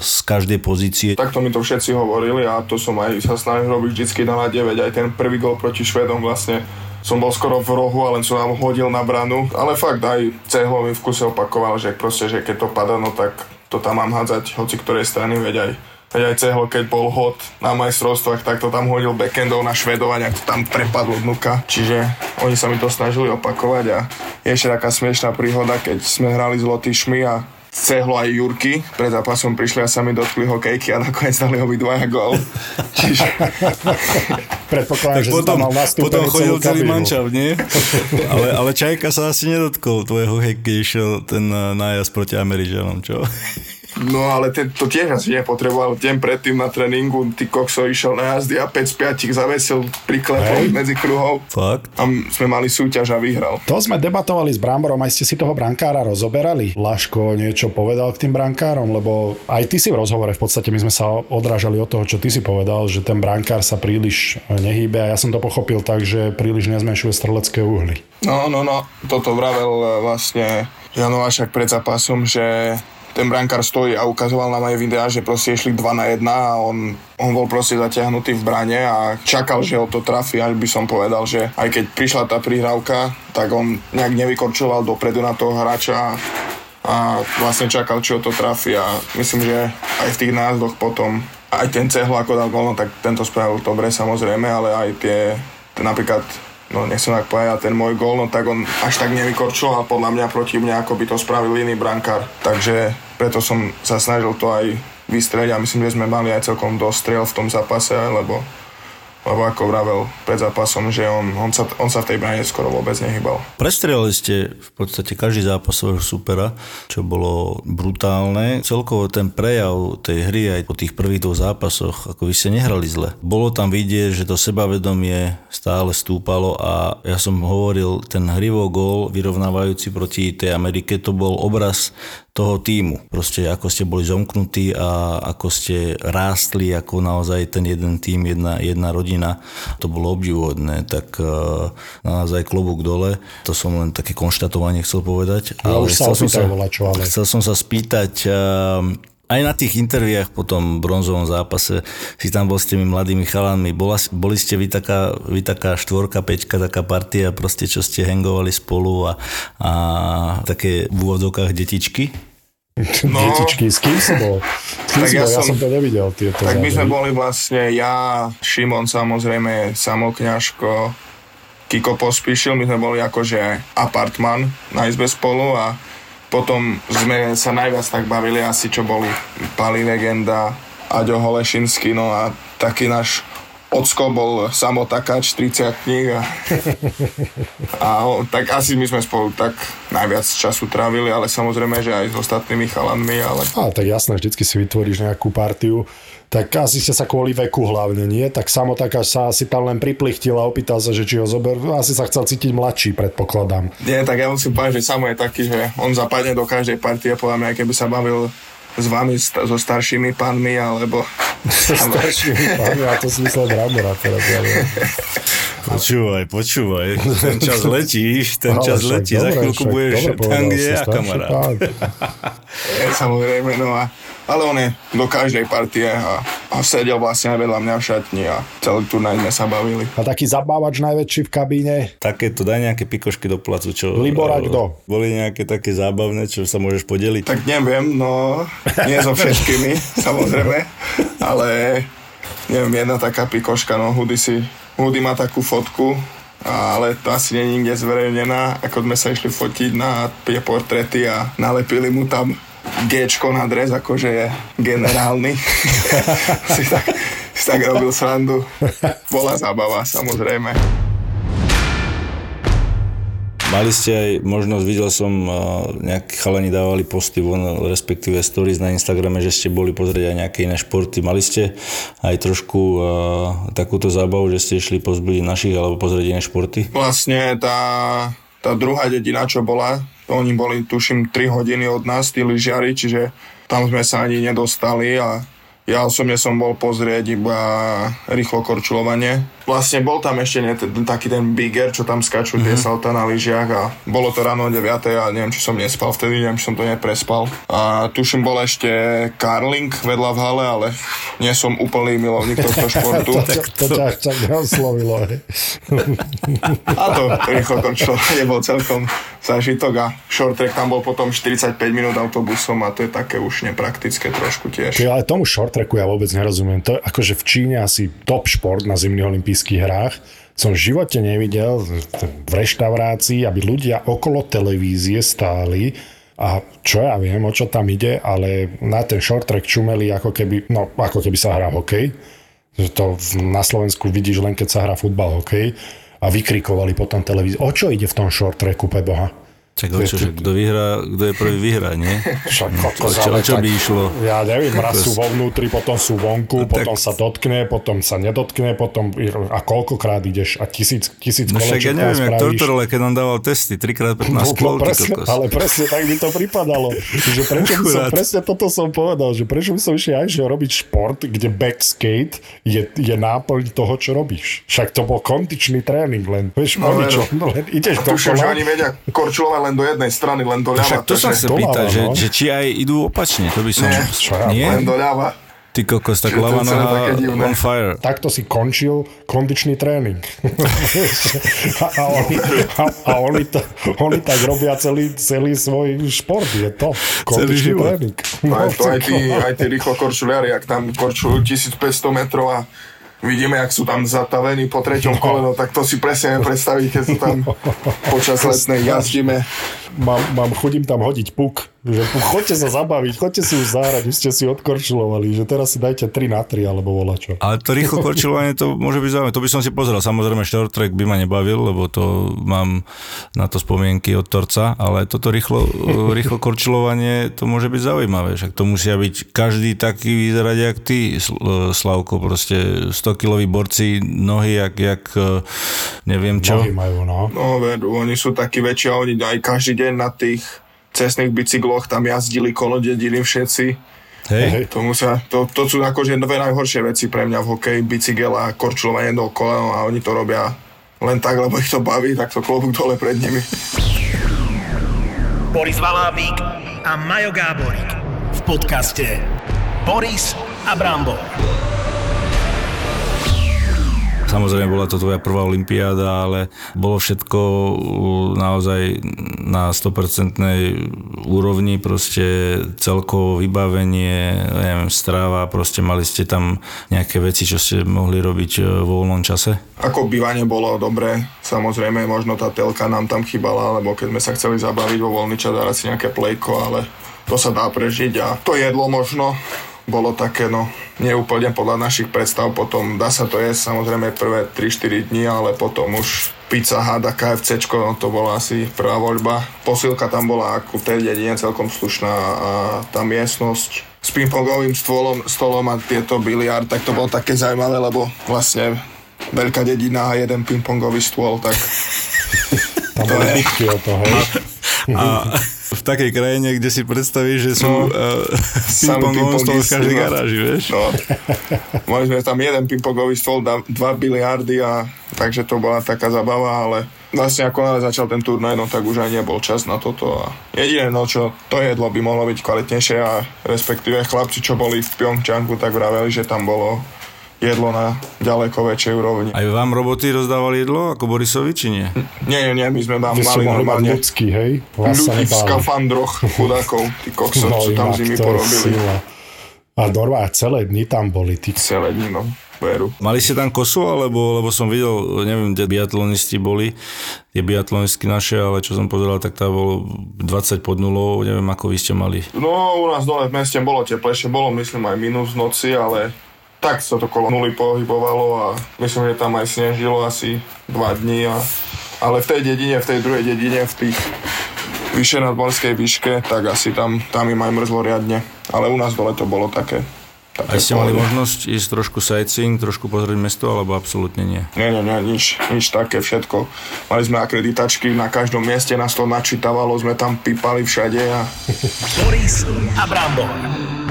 z každej pozície. Takto mi to všetci hovorili a to som aj sa snažil robiť vždycky na 9. Aj ten prvý gol proti Švedom vlastne som bol skoro v rohu a len som nám hodil na branu. Ale fakt aj cehlo mi v kuse opakoval, že proste, že keď to padá, no tak to tam mám hádzať hoci ktorej strany, veď aj Veď aj cehlo, keď bol hod na majstrovstvách, tak to tam hodil backendov na Švedov a nejak to tam prepadlo dnuka. Čiže oni sa mi to snažili opakovať a ešte taká smiešná príhoda, keď sme hrali s Lotyšmi a cehlo aj Jurky. Pred zápasom prišli a sa mi dotkli hokejky a nakoniec dali obidvaja gol. [laughs] Čiže... Predpokladám, že potom, mal potom chodil celý mančav, nie? [laughs] ale, ale Čajka sa asi nedotkol tvojho hokej, keď išiel ten eh, nájazd proti Američanom, čo? No ale ten, to tiež asi nepotreboval. Deň predtým na tréningu ty kokso išiel na jazdy a 5 z 5 zavesil priklepom Hej. medzi kruhov. Fakt? A sme mali súťaž a vyhral. To sme debatovali s Bramborom, aj ste si toho brankára rozoberali. Laško niečo povedal k tým brankárom, lebo aj ty si v rozhovore v podstate my sme sa odrážali od toho, čo ty si povedal, že ten brankár sa príliš nehýbe a ja som to pochopil tak, že príliš nezmenšuje strelecké uhly. No, no, no, toto vravel e, vlastne Jan Novášak pred zápasom, že ten brankár stojí a ukazoval nám aj videá, že proste išli 2 na 1 a on, on bol proste zatiahnutý v brane a čakal, že ho to trafí, až by som povedal, že aj keď prišla tá prihrávka, tak on nejak nevykorčoval dopredu na toho hráča a vlastne čakal, či ho to trafí a myslím, že aj v tých názdoch potom aj ten cehlo ako dal gol, no tak tento spravil dobre samozrejme, ale aj tie napríklad no nechcem tak povedať, ten môj gól, no tak on až tak nevykorčoval podľa mňa proti mne, ako by to spravil iný brankár. Takže preto som sa snažil to aj vystreliť a myslím, že sme mali aj celkom dostrel v tom zápase, lebo lebo ako vravel pred zápasom, že on, on, sa, on sa v tej brane skoro vôbec nehybal. Prestrelili ste v podstate každý zápas svojho supera, čo bolo brutálne. Celkovo ten prejav tej hry aj po tých prvých dvoch zápasoch, ako vy ste nehrali zle. Bolo tam vidieť, že to sebavedomie stále stúpalo a ja som hovoril, ten hrivo gól vyrovnávajúci proti tej Amerike, to bol obraz toho týmu. Proste ako ste boli zomknutí a ako ste rástli ako naozaj ten jeden tým, jedna, jedna rodina. To bolo obdivuhodné, tak uh, naozaj klobúk dole. To som len také konštatovanie chcel povedať. Ja už sa chcel som opýtaj volačo, ale- Chcel som sa spýtať, uh, aj na tých interviách po tom bronzovom zápase si tam bol s tými mladými chalanmi. Bola, boli ste vy taká, vy taká štvorka, peťka, taká partia, proste čo ste hangovali spolu a, a také v úvodzovkách detičky? [laughs] No. Detičky, s kým si bol? S kým Tak si ja bol? Ja som- som to nevidel, tieto Tak my sme boli vlastne ja, Šimon samozrejme, Samo Kňažko, Kiko Pospíšil, my sme boli akože apartman na izbe spolu a potom sme sa najviac tak bavili asi, čo boli Pali Legenda, Aďo Holešinský, no a taký náš ocko bol samotakáč 30 kníh a, [laughs] a tak asi my sme spolu tak najviac času trávili, ale samozrejme, že aj s ostatnými chalanmi, ale Á, tak jasné, vždycky si vytvoríš nejakú partiu. Tak asi ste sa kvôli veku hlavne, nie? Tak samotakáč sa asi tam len priplichtil a opýtal sa, že či ho zober. Asi sa chcel cítiť mladší, predpokladám. Nie, tak ja musím povedať, že Samo je taký, že on zapadne do každej partie, podľa mňa, keby sa bavil s vami, sta- so staršími pánmi, alebo... [laughs] Staršími pánmi, a to si myslel Brambora teraz. Ale... [laughs] Počúvaj, počúvaj. Ten čas [laughs] letí, ten Ale čas však letí. Za dobre, chvíľku však budeš dobre tam, kde ja, kamarát. pán. Samozrejme, no a... Ale on je do každej partie a, a sedel vlastne aj vedľa mňa v šatni a celý turnaj sme sa bavili. A taký zabávač najväčší v kabíne. Takéto, daj nejaké pikošky do placu, čo... Libora kto? Boli nejaké také zábavné, čo sa môžeš podeliť? Tak neviem, no nie so všetkými, [laughs] samozrejme, ale neviem, jedna taká pikoška, no Hudy si, Hudy má takú fotku, ale to asi nie je nikde zverejnená, ako sme sa išli fotiť na tie portréty a nalepili mu tam Gčko na dres, akože je generálny. [laughs] si, tak, si tak robil srandu. Bola zábava, samozrejme. Mali ste aj možnosť, videl som, nejakí chalani dávali posty von, respektíve stories na Instagrame, že ste boli pozrieť aj nejaké iné športy. Mali ste aj trošku uh, takúto zábavu, že ste išli pozbudiť našich alebo pozrieť iné športy? Vlastne tá, tá druhá dedina, čo bola, oni boli, tuším, 3 hodiny od nás, tí lyžiari, čiže tam sme sa ani nedostali a ja osobne som bol pozrieť iba rýchlo korčulovanie. Vlastne bol tam ešte ne, ten, taký ten bigger, čo tam skačú mm-hmm. tie salta na lyžiach a bolo to ráno o 9 a neviem, či som nespal vtedy, neviem, či som to neprespal. A tuším, bol ešte karling vedľa v hale, ale nie som úplný milovník tohto [laughs] športu. To, ťa- to ťa až tak neoslovilo. hej. [laughs] A to rýchlo korčulovanie [laughs] bol celkom zažitok a short track tam bol potom 45 minút autobusom a to je také už nepraktické trošku tiež. Ty, ale tomu short tracku ja vôbec nerozumiem. To je akože v Číne asi top šport na zimných olympijských hrách. Som v živote nevidel v reštaurácii, aby ľudia okolo televízie stáli a čo ja viem, o čo tam ide, ale na ten short track čumeli ako keby, no ako keby sa hrá hokej. To na Slovensku vidíš len keď sa hrá futbal, hokej a vykrikovali potom televízii. O čo ide v tom short tracku, Peboha? Čak o čo, že kto vyhrá, kto je prvý vyhrá, nie? [laughs] Však O čo, o čo by išlo? Ja neviem, raz sú vo vnútri, potom sú vonku, No potom tak- sa dotkne, potom sa nedotkne, potom a koľkokrát ideš a tisíc, tisíc No však ja neviem, jak. Tortorele, keď nám dával testy, 3x15 No, kol, no presne, ale presne tak mi to pripadalo. Že prečo by som, presne toto som povedal, že prečo by som išiel aj išiel robiť šport, kde backskate je, je náplň toho, čo robíš. Však to bol kondičný tréning len. Vieš, No, no, len ideš do že kola, oni vedia korčulovať len do jednej strany, len do ľava. Však to sa chce doľava, pýtať, že, no. že či aj idú opačne, to by som... Nie, čo ja Nie? Len do ľava. Ty kokos, tak to ľava noha on fire. takto si končil kondičný tréning. a, [laughs] a, oni, a, a oni, to, oni tak robia celý, celý svoj šport. Je to kondičný život. tréning. No, aj, to, aj, tí, aj tí rýchlo korčuliari, ak tam korčujú 1500 metrov a vidíme, jak sú tam zatavení po treťom no tak to si presne neviem predstaviť, keď sú tam počas letnej jazdíme. Mám, mám chudím tam hodiť puk. Že puk, choďte sa zabaviť, choďte si už zahrať, už ste si odkorčulovali, že teraz si dajte 3 na 3 alebo vola čo. Ale to rýchlo korčilovanie, to môže byť zaujímavé. To by som si pozrel. Samozrejme, short track by ma nebavil, lebo to mám na to spomienky od Torca, ale toto rýchlo, rýchlo korčilovanie, to môže byť zaujímavé. Však to musia byť každý taký vyzerať, jak ty, Sl- Slavko. Proste 100-kiloví borci, nohy, jak, jak eh, neviem čo. Nohy majú, no. No oni sú takí väčší a oni aj každý deň na tých cestných bicykloch tam jazdili kolo dediny všetci. Hej, To, musia, to, to sú akože dve najhoršie veci pre mňa v hokeji, bicykel a korčulovanie do kola no a oni to robia len tak, lebo ich to baví, tak to klobúk dole pred nimi. Boris Valábík a Majo Gáborík v podcaste Boris a Brambor. Samozrejme bola to tvoja prvá olympiáda, ale bolo všetko naozaj na 100% úrovni, proste celkovo vybavenie, neviem, stráva, proste mali ste tam nejaké veci, čo ste mohli robiť uh, vo voľnom čase? Ako bývanie bolo dobré, samozrejme možno tá telka nám tam chýbala, lebo keď sme sa chceli zabaviť vo voľný čas, dať si nejaké plejko, ale to sa dá prežiť a to jedlo možno bolo také, no, neúplne podľa našich predstav, potom dá sa to jesť samozrejme prvé 3-4 dní, ale potom už pizza hada, KFCčko, no to bola asi prvá voľba. Posilka tam bola ako v tej dedine celkom slušná a tá miestnosť s pingpongovým stolom, stolom a tieto biliard, tak to bolo také zaujímavé, lebo vlastne veľká dedina a jeden pingpongový stôl, tak Tam [laughs] To je- bitky o to, hej. A [laughs] v takej krajine, kde si predstavíš, že sú No. Samý ping-pongový stôl v každej no. garáži, vieš? No. Mali sme tam jeden pingpongový stôl, dva biliardy a takže to bola taká zabava, ale vlastne ako náhle začal ten turnaj, no tak už aj nebol čas na toto a jediné, no čo to jedlo by mohlo byť kvalitnejšie a respektíve chlapci, čo boli v Pyeongchangu, tak vraveli, že tam bolo jedlo na ďaleko väčšej úrovni. Aj vám roboty rozdávali jedlo, ako Borisovi, či nie? Nie, nie, nie, my sme tam Vy mali normálne ľudský, hej? Vás ľudí v skafandroch, chudákov, tí koksov, čo tam inak zimy porobili. sila. A normálne celé dni tam boli. Ty... Celé dni, no, veru. Mali ste tam kosu, alebo lebo som videl, neviem, kde biatlonisti boli, tie biatlonistky naše, ale čo som pozeral, tak tá bolo 20 pod nulou, neviem, ako vy ste mali. No, u nás dole v meste bolo teplejšie, bolo myslím aj minus v noci, ale tak sa to kolo nuly pohybovalo a myslím, že tam aj snežilo asi dva dní. A, ale v tej dedine, v tej druhej dedine, v tých vyššie nad morskej výške, tak asi tam, tam im aj mrzlo riadne. Ale u nás dole to bolo také. také Aj ste mali možnosť ísť trošku sightseeing, trošku pozrieť mesto, alebo absolútne nie? Nie, nie, nie, nič, nič také, všetko. Mali sme akreditačky, na každom mieste nás to načítavalo, sme tam pípali všade a Boris a Brambor.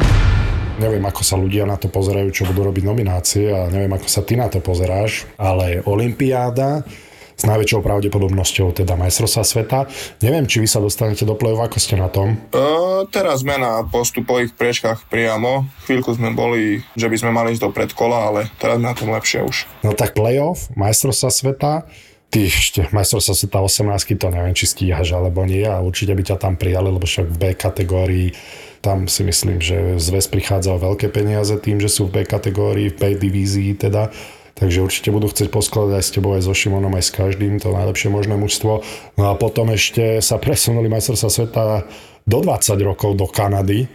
Neviem, ako sa ľudia na to pozerajú, čo budú robiť nominácie a neviem, ako sa ty na to pozeráš, ale Olympiáda s najväčšou pravdepodobnosťou teda majstrovstva sveta. Neviem, či vy sa dostanete do play ako ste na tom. E, teraz sme na postupových priečkách priamo. Chvíľku sme boli, že by sme mali ísť do predkola, ale teraz na tom lepšie už. No tak playoff, majstrovstva sveta, ty ešte majstrovstva sveta 18, to neviem, či stíhaš alebo nie a určite by ťa tam prijali, lebo však v B kategórii tam si myslím, že zväz prichádza o veľké peniaze tým, že sú v B kategórii, v B divízii teda. Takže určite budú chcieť poskladať aj s tebou, aj so Šimonom, aj s každým, to najlepšie možné mužstvo. No a potom ešte sa presunuli majstrovstva sveta do 20 rokov do Kanady.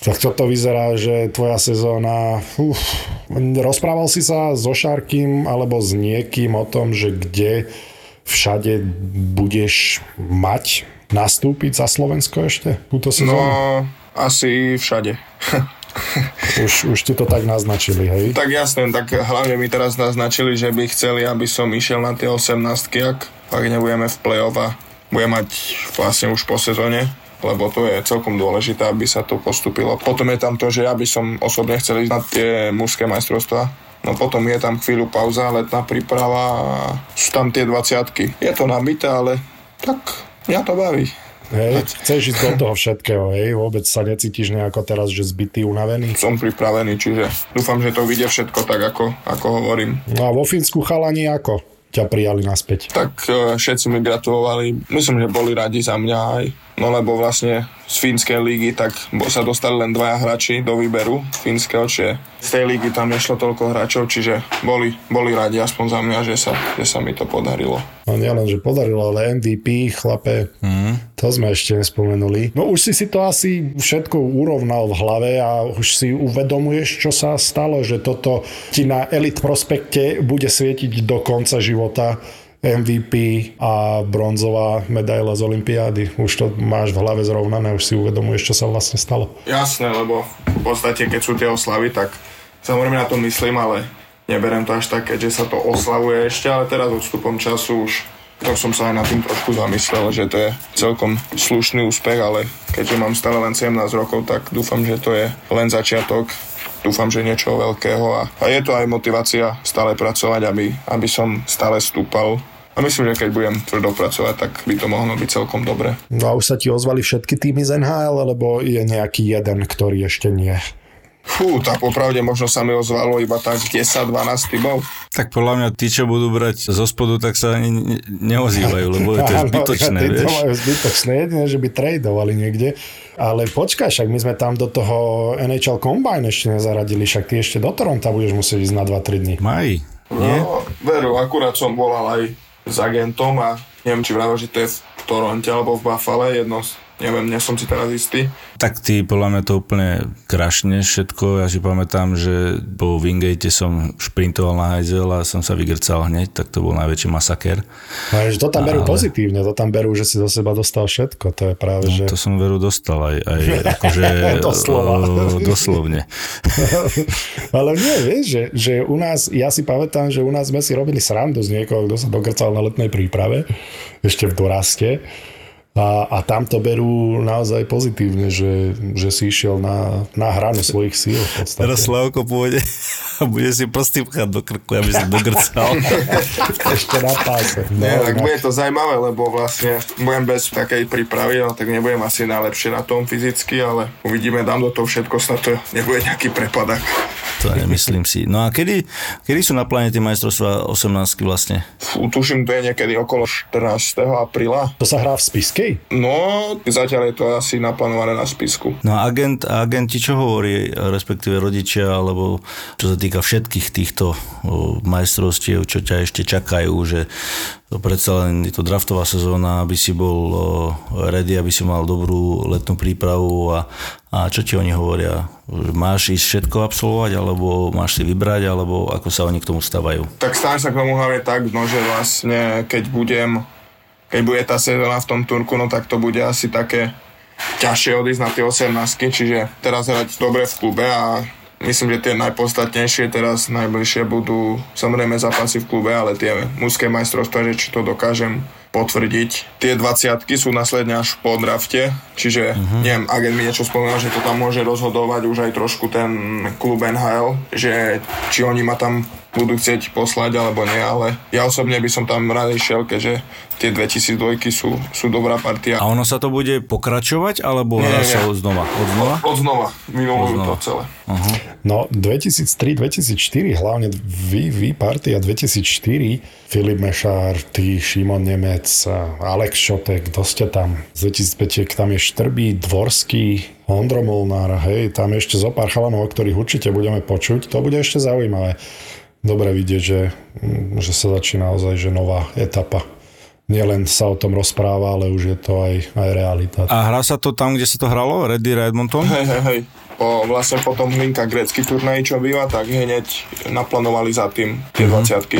Tak toto vyzerá, že tvoja sezóna... Uf, rozprával si sa so Šarkým alebo s niekým o tom, že kde všade budeš mať nastúpiť za Slovensko ešte túto No, sezónu? Asi všade. Už, už ti to tak naznačili, hej? tak jasné, tak hlavne mi teraz naznačili, že by chceli, aby som išiel na tie 18 ak, ak nebudeme v play-off a budem mať vlastne už po sezóne lebo to je celkom dôležité, aby sa to postupilo. Potom je tam to, že ja by som osobne chcel ísť na tie mužské majstrovstvá. No potom je tam chvíľu pauza, letná príprava a sú tam tie 20 Je to nabité, ale tak mňa to baví. Hej, chceš ísť do toho všetkého, hej? Vôbec sa necítiš nejako teraz, že zbytý, unavený? Som pripravený, čiže dúfam, že to vyjde všetko tak, ako, ako hovorím. No a vo Fínsku chalani ako ťa prijali naspäť? Tak e, všetci mi gratulovali. Myslím, že boli radi za mňa aj. No lebo vlastne z fínskej lígy tak sa dostali len dvaja hráči do výberu fínskeho, čiže z tej lígy tam nešlo toľko hráčov, čiže boli, boli radi aspoň za mňa, že sa, že sa mi to podarilo. No nielen, že podarilo, ale MVP, chlape, mm. to sme ešte nespomenuli. No už si si to asi všetko urovnal v hlave a už si uvedomuješ, čo sa stalo, že toto ti na Elite Prospekte bude svietiť do konca života MVP a bronzová medaila z Olympiády. Už to máš v hlave zrovnané, už si uvedomuješ, čo sa vlastne stalo. Jasné, lebo v podstate keď sú tie oslavy, tak samozrejme na to myslím, ale neberem to až tak, keďže sa to oslavuje ešte, ale teraz odstupom času už tak som sa aj nad tým trošku zamyslel, že to je celkom slušný úspech, ale keďže mám stále len 17 rokov, tak dúfam, že to je len začiatok. Dúfam, že niečo veľkého a, a je to aj motivácia stále pracovať, aby, aby som stále stúpal. A myslím, že keď budem tvrdo pracovať, tak by to mohlo byť celkom dobre. No a už sa ti ozvali všetky týmy z NHL, alebo je nejaký jeden, ktorý ešte nie? Fú, tak popravde možno sa mi ozvalo iba tak 10-12 tybov. Tak podľa mňa tí, čo budú brať zo spodu, tak sa ani ne- neozývajú, lebo je to [laughs] zbytočné, to vieš. majú zbytočné, jedine, že by tradovali niekde. Ale počkaj, však my sme tam do toho NHL Combine ešte nezaradili, však ty ešte do Toronta budeš musieť ísť na 2-3 dní. Maj, nie? No, veru, akurát som volal aj s agentom a neviem, či vravel, že to je v Toronte alebo v Buffale, jedno, z- neviem, nie som si teraz istý. Tak ty podľa mňa to úplne krašne všetko. Ja si pamätám, že po Wingate som šprintoval na hajzel a som sa vygrcal hneď, tak to bol najväčší masaker. No, že to tam berú Ale- pozitívne, to tam berú, že si do seba dostal všetko, to je práve, že... To som veru dostal aj, aj [laughs] akože Doslova. o, doslovne. [laughs] Ale nie, vieš, že, že u nás, ja si pamätám, že u nás sme si robili srandu z niekoho, kto sa dogrcal na letnej príprave, ešte v doraste. A, a tam to berú naozaj pozitívne, že, že si išiel na, na hranu svojich síl v podstate. Teraz Slavko pôjde [laughs] a bude si prsty pchať do krku, aby sa dogrcal. [laughs] Ešte na páse. No, Nie, tak no. bude to zaujímavé, lebo vlastne budem bez takej prípravy, no tak nebudem asi najlepšie na tom fyzicky, ale uvidíme, dám do toho všetko, snad to nebude nejaký prepadak. To nemyslím si. No a kedy, kedy sú na pláne tie majstrovstvá 18 vlastne? Fú, tuším, to je niekedy okolo 14. apríla. To sa hrá v Spiskej? No, zatiaľ je to asi naplánované na spisku. No a agent, a agenti čo hovorí, respektíve rodičia, alebo čo sa týka všetkých týchto majstrovstiev, čo ťa ešte čakajú, že to predsa len je to draftová sezóna, aby si bol ready, aby si mal dobrú letnú prípravu a, a čo ti oni hovoria? Máš ísť všetko absolvovať, alebo máš si vybrať, alebo ako sa oni k tomu stavajú? Tak stávam sa k tomu hlavne tak, no, že vlastne keď budem, keď bude tá sezóna v tom Turku, no tak to bude asi také ťažšie odísť na tie 18 čiže teraz hrať dobre v klube a myslím, že tie najpodstatnejšie teraz najbližšie budú samozrejme zápasy v klube, ale tie mužské majstrovstvá, že či to dokážem potvrdiť. Tie 20 sú následne až po drafte, čiže uh-huh. neviem, agent mi niečo spomínal, že to tam môže rozhodovať už aj trošku ten klub NHL, že či oni ma tam budú chcieť poslať alebo nie, ale ja osobne by som tam rád išiel, keďže tie 2002 sú, sú dobrá partia. A ono sa to bude pokračovať, alebo Nie, nie, nie. znova? Od znova? Od znova, Od to znova. celé. No 2003-2004, hlavne vy, vy partia 2004, Filip Mešár, ty, Šimon Nemec, Alex Šotek, kto ste tam? Z 2005 tam je Štrbí, Dvorský, Ondro Molnár, hej, tam je ešte zo pár chalanov, o ktorých určite budeme počuť. To bude ešte zaujímavé. Dobre vidieť, že, mm, že sa začína naozaj že nová etapa. Nielen sa o tom rozpráva, ale už je to aj, aj realita. A hrá sa to tam, kde sa to hralo? Red Deer Edmonton? Hej, hej, hej. Po, vlastne potom hlinka grécky turnaj, čo býva, tak hneď naplánovali za tým tie 20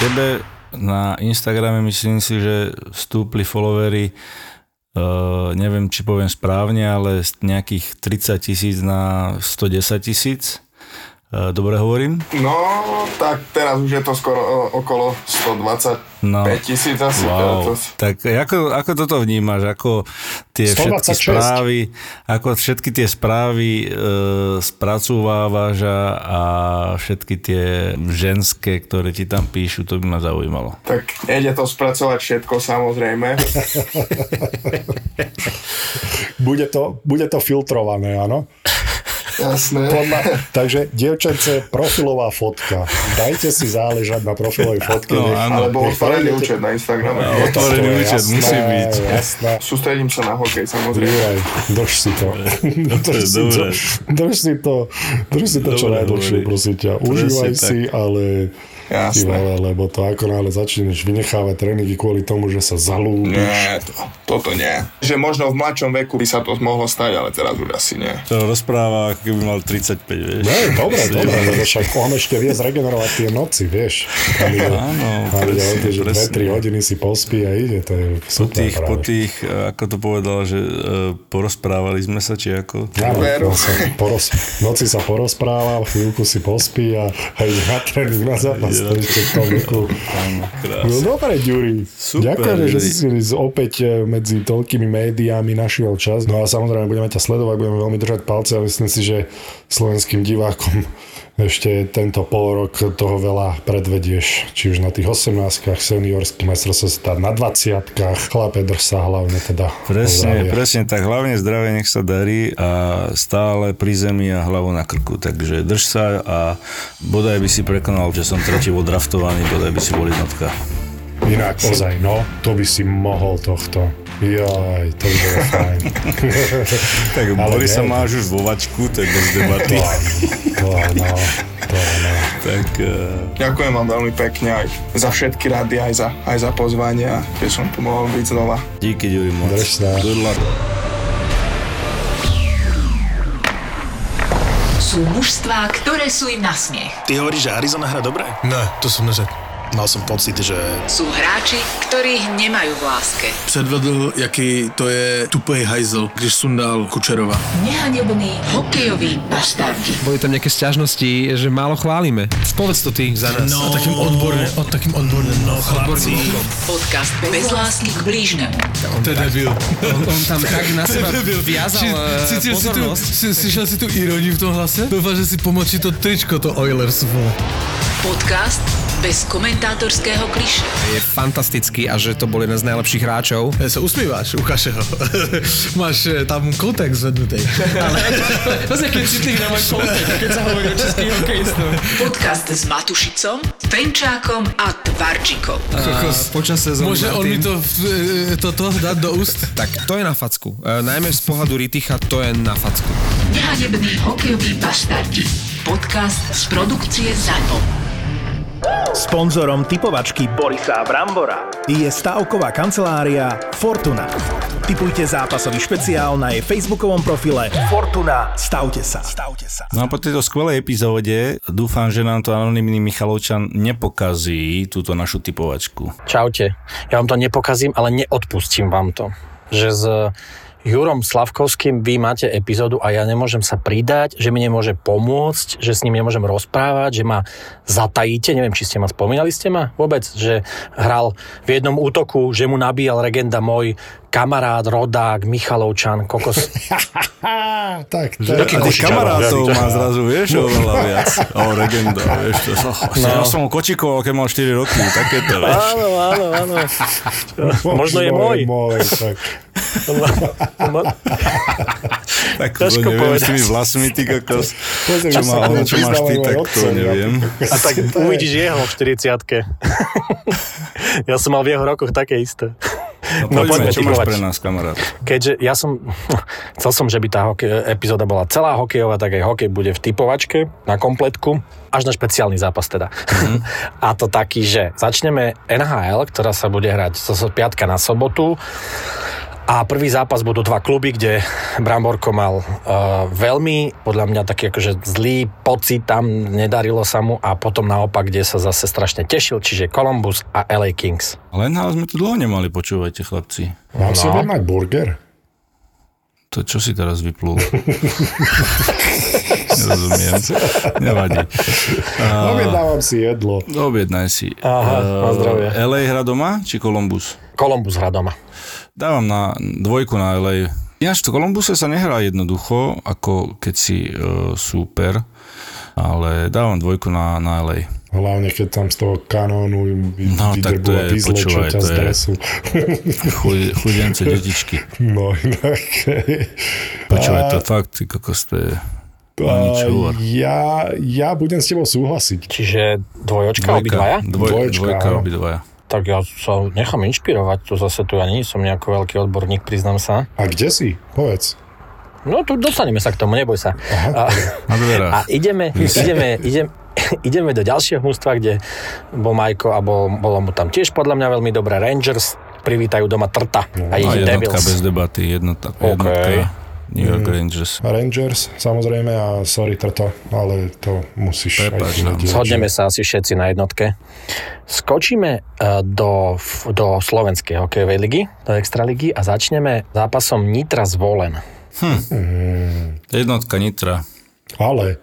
Tebe na Instagrame myslím si, že vstúpli followery Uh, neviem, či poviem správne, ale z nejakých 30 tisíc na 110 tisíc. Uh, dobre hovorím? No, tak teraz už je to skoro okolo 125 No. tisíc asi. Wow. to, Tak ako, ako toto vnímaš? Ako tie všetky 126. správy, ako všetky tie správy e, spracovávaš a, a všetky tie ženské, ktoré ti tam píšu, to by ma zaujímalo. tak nejde to spracovať všetko samozrejme. [laughs] Bude to, bude to filtrované, áno? [laughs] Jasné. Podľa, takže, dievčence, profilová fotka. Dajte si záležať na profilovej fotke. No, nech- áno. Alebo otvorený účet na Instagrame. No, otvorený účet jasné, musí byť. Jasné. Sústredím sa na hokej samozrejme. Juraj, drž si to. [laughs] drž, si to drž si to, drž si to čo najdlhšie, prosím ťa. Užívaj si, ale Jasné. vole, lebo to ako náhle začneš vynechávať tréningy kvôli tomu, že sa zalúbiš. Nie, to, toto nie. Že možno v mladšom veku by sa to mohlo stať, ale teraz už asi nie. To rozpráva, ako keby mal 35, vieš. No, dobre, dobre, lebo však on ešte vie zregenerovať tie noci, vieš. Tam ide, Áno, tam ide o to, presne, že presne. 2-3 hodiny si pospí a ide, to je Po super tých, po práve. tých, e, ako to povedal, že e, porozprávali sme sa, či ako? Veru. no, sa poros, noci sa porozpráva, chvíľku si pospí a a ide na tréning, na zápas, to ešte v tom veku. No dobre, Ďuri. Ďakujem, že si opäť e, medzi toľkými médiami našiel čas. No a samozrejme budeme ťa sledovať, budeme veľmi držať palce a myslím si, že slovenským divákom ešte tento pol rok toho veľa predvedieš. Či už na tých 18 seniorských majstrovstvách, na 20 chlape drž sa hlavne teda. Presne, presne tak. Hlavne zdravie, nech sa darí a stále pri zemi a hlavu na krku. Takže drž sa a bodaj by si prekonal, že som tretí bol draftovaný, bodaj by si bol jednotka. Inak ozaj, no, to by si mohol tohto. Jaj, to by bolo fajn. [laughs] Tak Borisa nie. máš už vo vačku, to je bez debaty. To, no, to, no. tak uh, Ďakujem vám veľmi pekne aj za všetky rady, aj za, aj za pozvanie že som tu mohol byť znova. díky, Ďuri, moc. Drž sa. Good luck. Sú mužstvá, ktoré sú im na smiech. Ty hovoríš, že Arizona hra dobre? Ne, to som neřekl. Mal som pocit, že Sú hráči, ktorých nemajú v láske. předvedl, jaký to je tupej hajzel, když sundal Kučerova. Nehanebný hokejový bastardi. Boli tam nejaké sťažnosti, že málo chválime. Povedz to ty za nás. No, takým odborným, o, takým odborným, no chlapci. Podcast bez lásky k blížnemu. To je debil. On, on tam tak na seba viazal eh, si tu, pozornosť. si, si tu ironii v tom hlase? Dúfam, že si pomočí to tričko, to Oilers. Podcast bez komentátorského kliše. Je fantastický a že to bol jeden z najlepších hráčov. Ja sa usmíváš, ukáže ho. [laughs] Máš eh, tam kontext zvednutý. [laughs] Pozri, keď citlivý na môj kontext, keď sa hovorí o českých hokejistov. Podcast s Matušicom, Fenčákom a Tvarčikom. Kokos. Počas sezóny Môže on Martin. mi to, eh, toto dať do úst? [laughs] Tak to je na facku. E, najmä z pohľadu Riticha to je na facku. Nehanebný hokejový bastardi. Podcast z produkcie ZAPO. Sponzorom typovačky Borisa Brambora je stavková kancelária Fortuna. Typujte zápasový špeciál na jej facebookovom profile Fortuna. Stavte sa. Stavte sa. No a po tejto skvelej epizóde dúfam, že nám to anonimný Michalovčan nepokazí túto našu typovačku. Čaute. Ja vám to nepokazím, ale neodpustím vám to. Že s Jurom Slavkovským vy máte epizódu a ja nemôžem sa pridať, že mi nemôže pomôcť, že s ním nemôžem rozprávať, že ma zatajíte, neviem, či ste ma spomínali. Ste ma vôbec, že hral v jednom útoku, že mu nabíjal regenda môj kamarát, rodák, Michalovčan, kokos. [laughs] tak, to Že je... taký A tých Košičan, kamarátov má zrazu, vieš, oveľa viac. O, regenda, vieš, to no. Ja som ho kočikoval, keď mal 4 roky, takéto, vieš. Áno, áno, áno. Možno je môj. môj tak. [laughs] Tak to Ťažko neviem povedať. s tými vlasmi, ty kokos. Pozri, Čo, má, ono, čo máš ty, tak to neviem. A tak [laughs] uvidíš jeho v 40 Ja som mal v jeho rokoch také isté. No, poďme, čo máš pre nás, kamarát? Keďže ja som, chcel som, že by tá hokej, epizóda bola celá hokejová, tak aj hokej bude v typovačke na kompletku, až na špeciálny zápas teda. Mm-hmm. [laughs] A to taký, že začneme NHL, ktorá sa bude hrať zo so, piatka na sobotu. A prvý zápas budú dva kluby, kde Bramborko mal uh, veľmi, podľa mňa taký akože zlý pocit, tam nedarilo sa mu a potom naopak, kde sa zase strašne tešil, čiže Columbus a LA Kings. Len ale sme tu dlho nemali, počúvajte, chlapci. Mám si No. objednať burger? To čo si teraz vyplul? [laughs] Nerozumiem. Nevadí. Objednávam si jedlo. objednaj si. Aha, na zdravie. LA hra doma, či Columbus? Columbus hrá doma. Dávam na dvojku na LA. Ináč v Columbuse sa nehrá jednoducho, ako keď si uh, super, ale dávam dvojku na, na LA. Hlavne, keď tam z toho kanónu No, tak to je, počúvaj, to z je- dresu. Chuj, chudence detičky. No, inak. Počúvaj, to fakt, ty kokos, to je... Ja, ja budem s tebou súhlasiť. Čiže dvojočka obidvaja? Dvoj, Dvojčka, dvojka áno. obidvaja. Tak ja sa nechám inšpirovať, to zase tu ja nie som nejako veľký odborník, priznám sa. A kde si? Povedz. No tu dostaneme sa k tomu, neboj sa. A, Na dverách. a ideme, ideme, ideme, [laughs] ideme do ďalšieho mústva, kde bol Majko a bol, bolo mu tam tiež podľa mňa veľmi dobré Rangers, privítajú doma Trta a ich No, jednotka Devils. bez debaty, jednotka, jednotka New York Rangers. Rangers, samozrejme, a sorry, Trto, ale to musíš Prepáč aj vedieť. Zhodneme sa asi všetci na jednotke. Skočíme eh, do, do slovenskej hokejovej ligy, do extraligy a začneme zápasom Nitra zvolen. Jednotka Nitra. Ale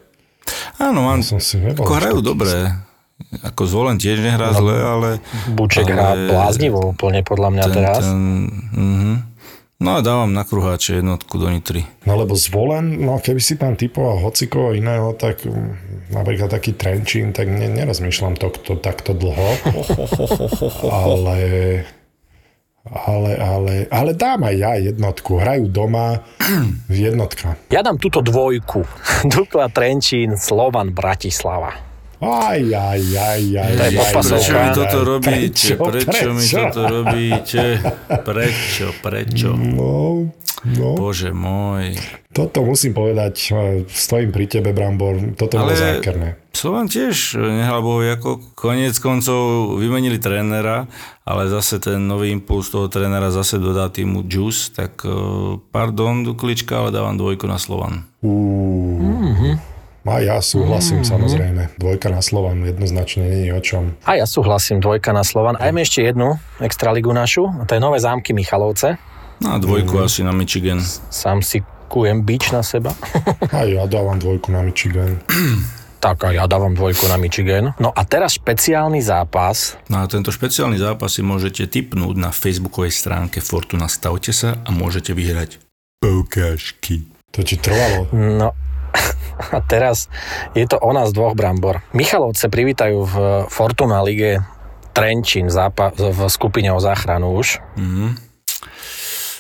Áno, mám, som si nebol. ako hrajú dobre. Ako zvolen tiež nehrá zle, ale... Buček ale- hrá bláznivo úplne podľa mňa ten, teraz. Ten, uh-huh. No a dávam na kruháče jednotku do Nitry. No lebo zvolen, no keby si tam typoval hocikoho iného, tak mm, napríklad taký Trenčín, tak ne, nerozmýšľam to, to takto dlho. [laughs] ale, ale, ale, ale dám aj ja jednotku. Hrajú doma jednotka. Ja dám túto dvojku. [laughs] Dukla Trenčín, Slovan, Bratislava. Aj, aj, aj, aj, podpasovka. Prečo mi toto robíte? Prečo mi prečo? toto robíte? Prečo? Prečo? No, no, Bože môj. toto musím povedať, e, stojím pri tebe, Brambor, toto bolo Ale zákerné. Slovan tiež nehral bohu, ako koniec koncov vymenili trénera, ale zase ten nový impuls toho trénera zase dodá týmu juice, tak eh, pardon Duklička, ale dávam dvojku na Slovan. Uú, A ja súhlasím mm-hmm. samozrejme. Dvojka na Slovan jednoznačne nie je o čom. A ja súhlasím, dvojka na Slovan. A ešte jednu extraligu našu, a to je Nové zámky Michalovce. No a dvojku mm. asi na Michigan. Sám si kujem bič na seba. [laughs] a ja dávam dvojku na Michigan. [clears throat] Tak a ja dávam dvojku na Michigan. No a teraz špeciálny zápas. No a tento špeciálny zápas si môžete tipnúť na facebookovej stránke Fortuna Stavte sa a môžete vyhrať poukážky. To ti trvalo. No a teraz je to o nás dvoch brambor. Michalovce privítajú v Fortuna lige Trenčín zápa- v skupine o záchranu už. Mm-hmm.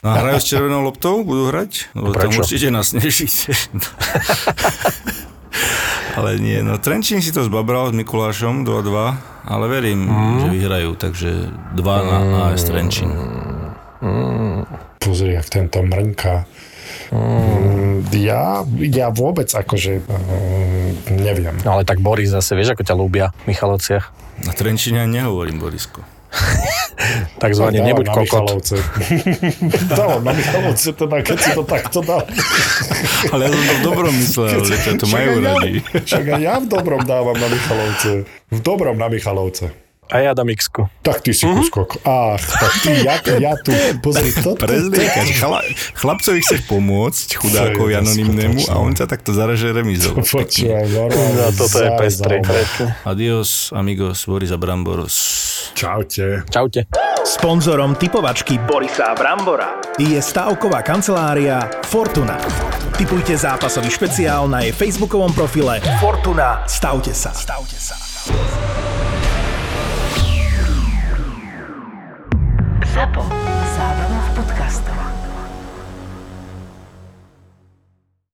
No a hrajú s červenou loptou? Budú hrať? Lebo Prečo? tam určite nás nežíte. [laughs] Ale nie, no Trenčín si to zbabral s Mikulášom 2-2, ale verím, mm. že vyhrajú, takže 2 na AS Trenčín. Mm. Pozri, jak tento mrnka. Mm. Ja, ja vôbec akože mm, neviem. No ale tak Boris zase, vieš, ako ťa ľúbia v Michalovciach? Na Trenčine nehovorím, Borisko. [laughs] Takzvané nebuď na kokot. dávam [laughs] na Michalovce, teda keď si to takto dal. [laughs] Ale ja som to v dobrom myslel, že to majú radi. Však aj ja v dobrom dávam na Michalovce. V dobrom na Michalovce. A ja dám x Tak ty si mm-hmm. kuskok. Ach, tak ty, ja, ja tu, pozri, to, [laughs] Prezliekaš, chala, chlapcovi chceš pomôcť, chudákovi anonimnému a on sa takto zaraže remizou. Počúvaj, normálne. No, toto je pestrý. Adios, amigos, Boris a Bramboros. Čaute. Čaute. Sponzorom typovačky Borisa Brambora je stavková kancelária Fortuna. Typujte zápasový špeciál na jej facebookovom profile Fortuna. Stavte sa. Stavte sa. Simple.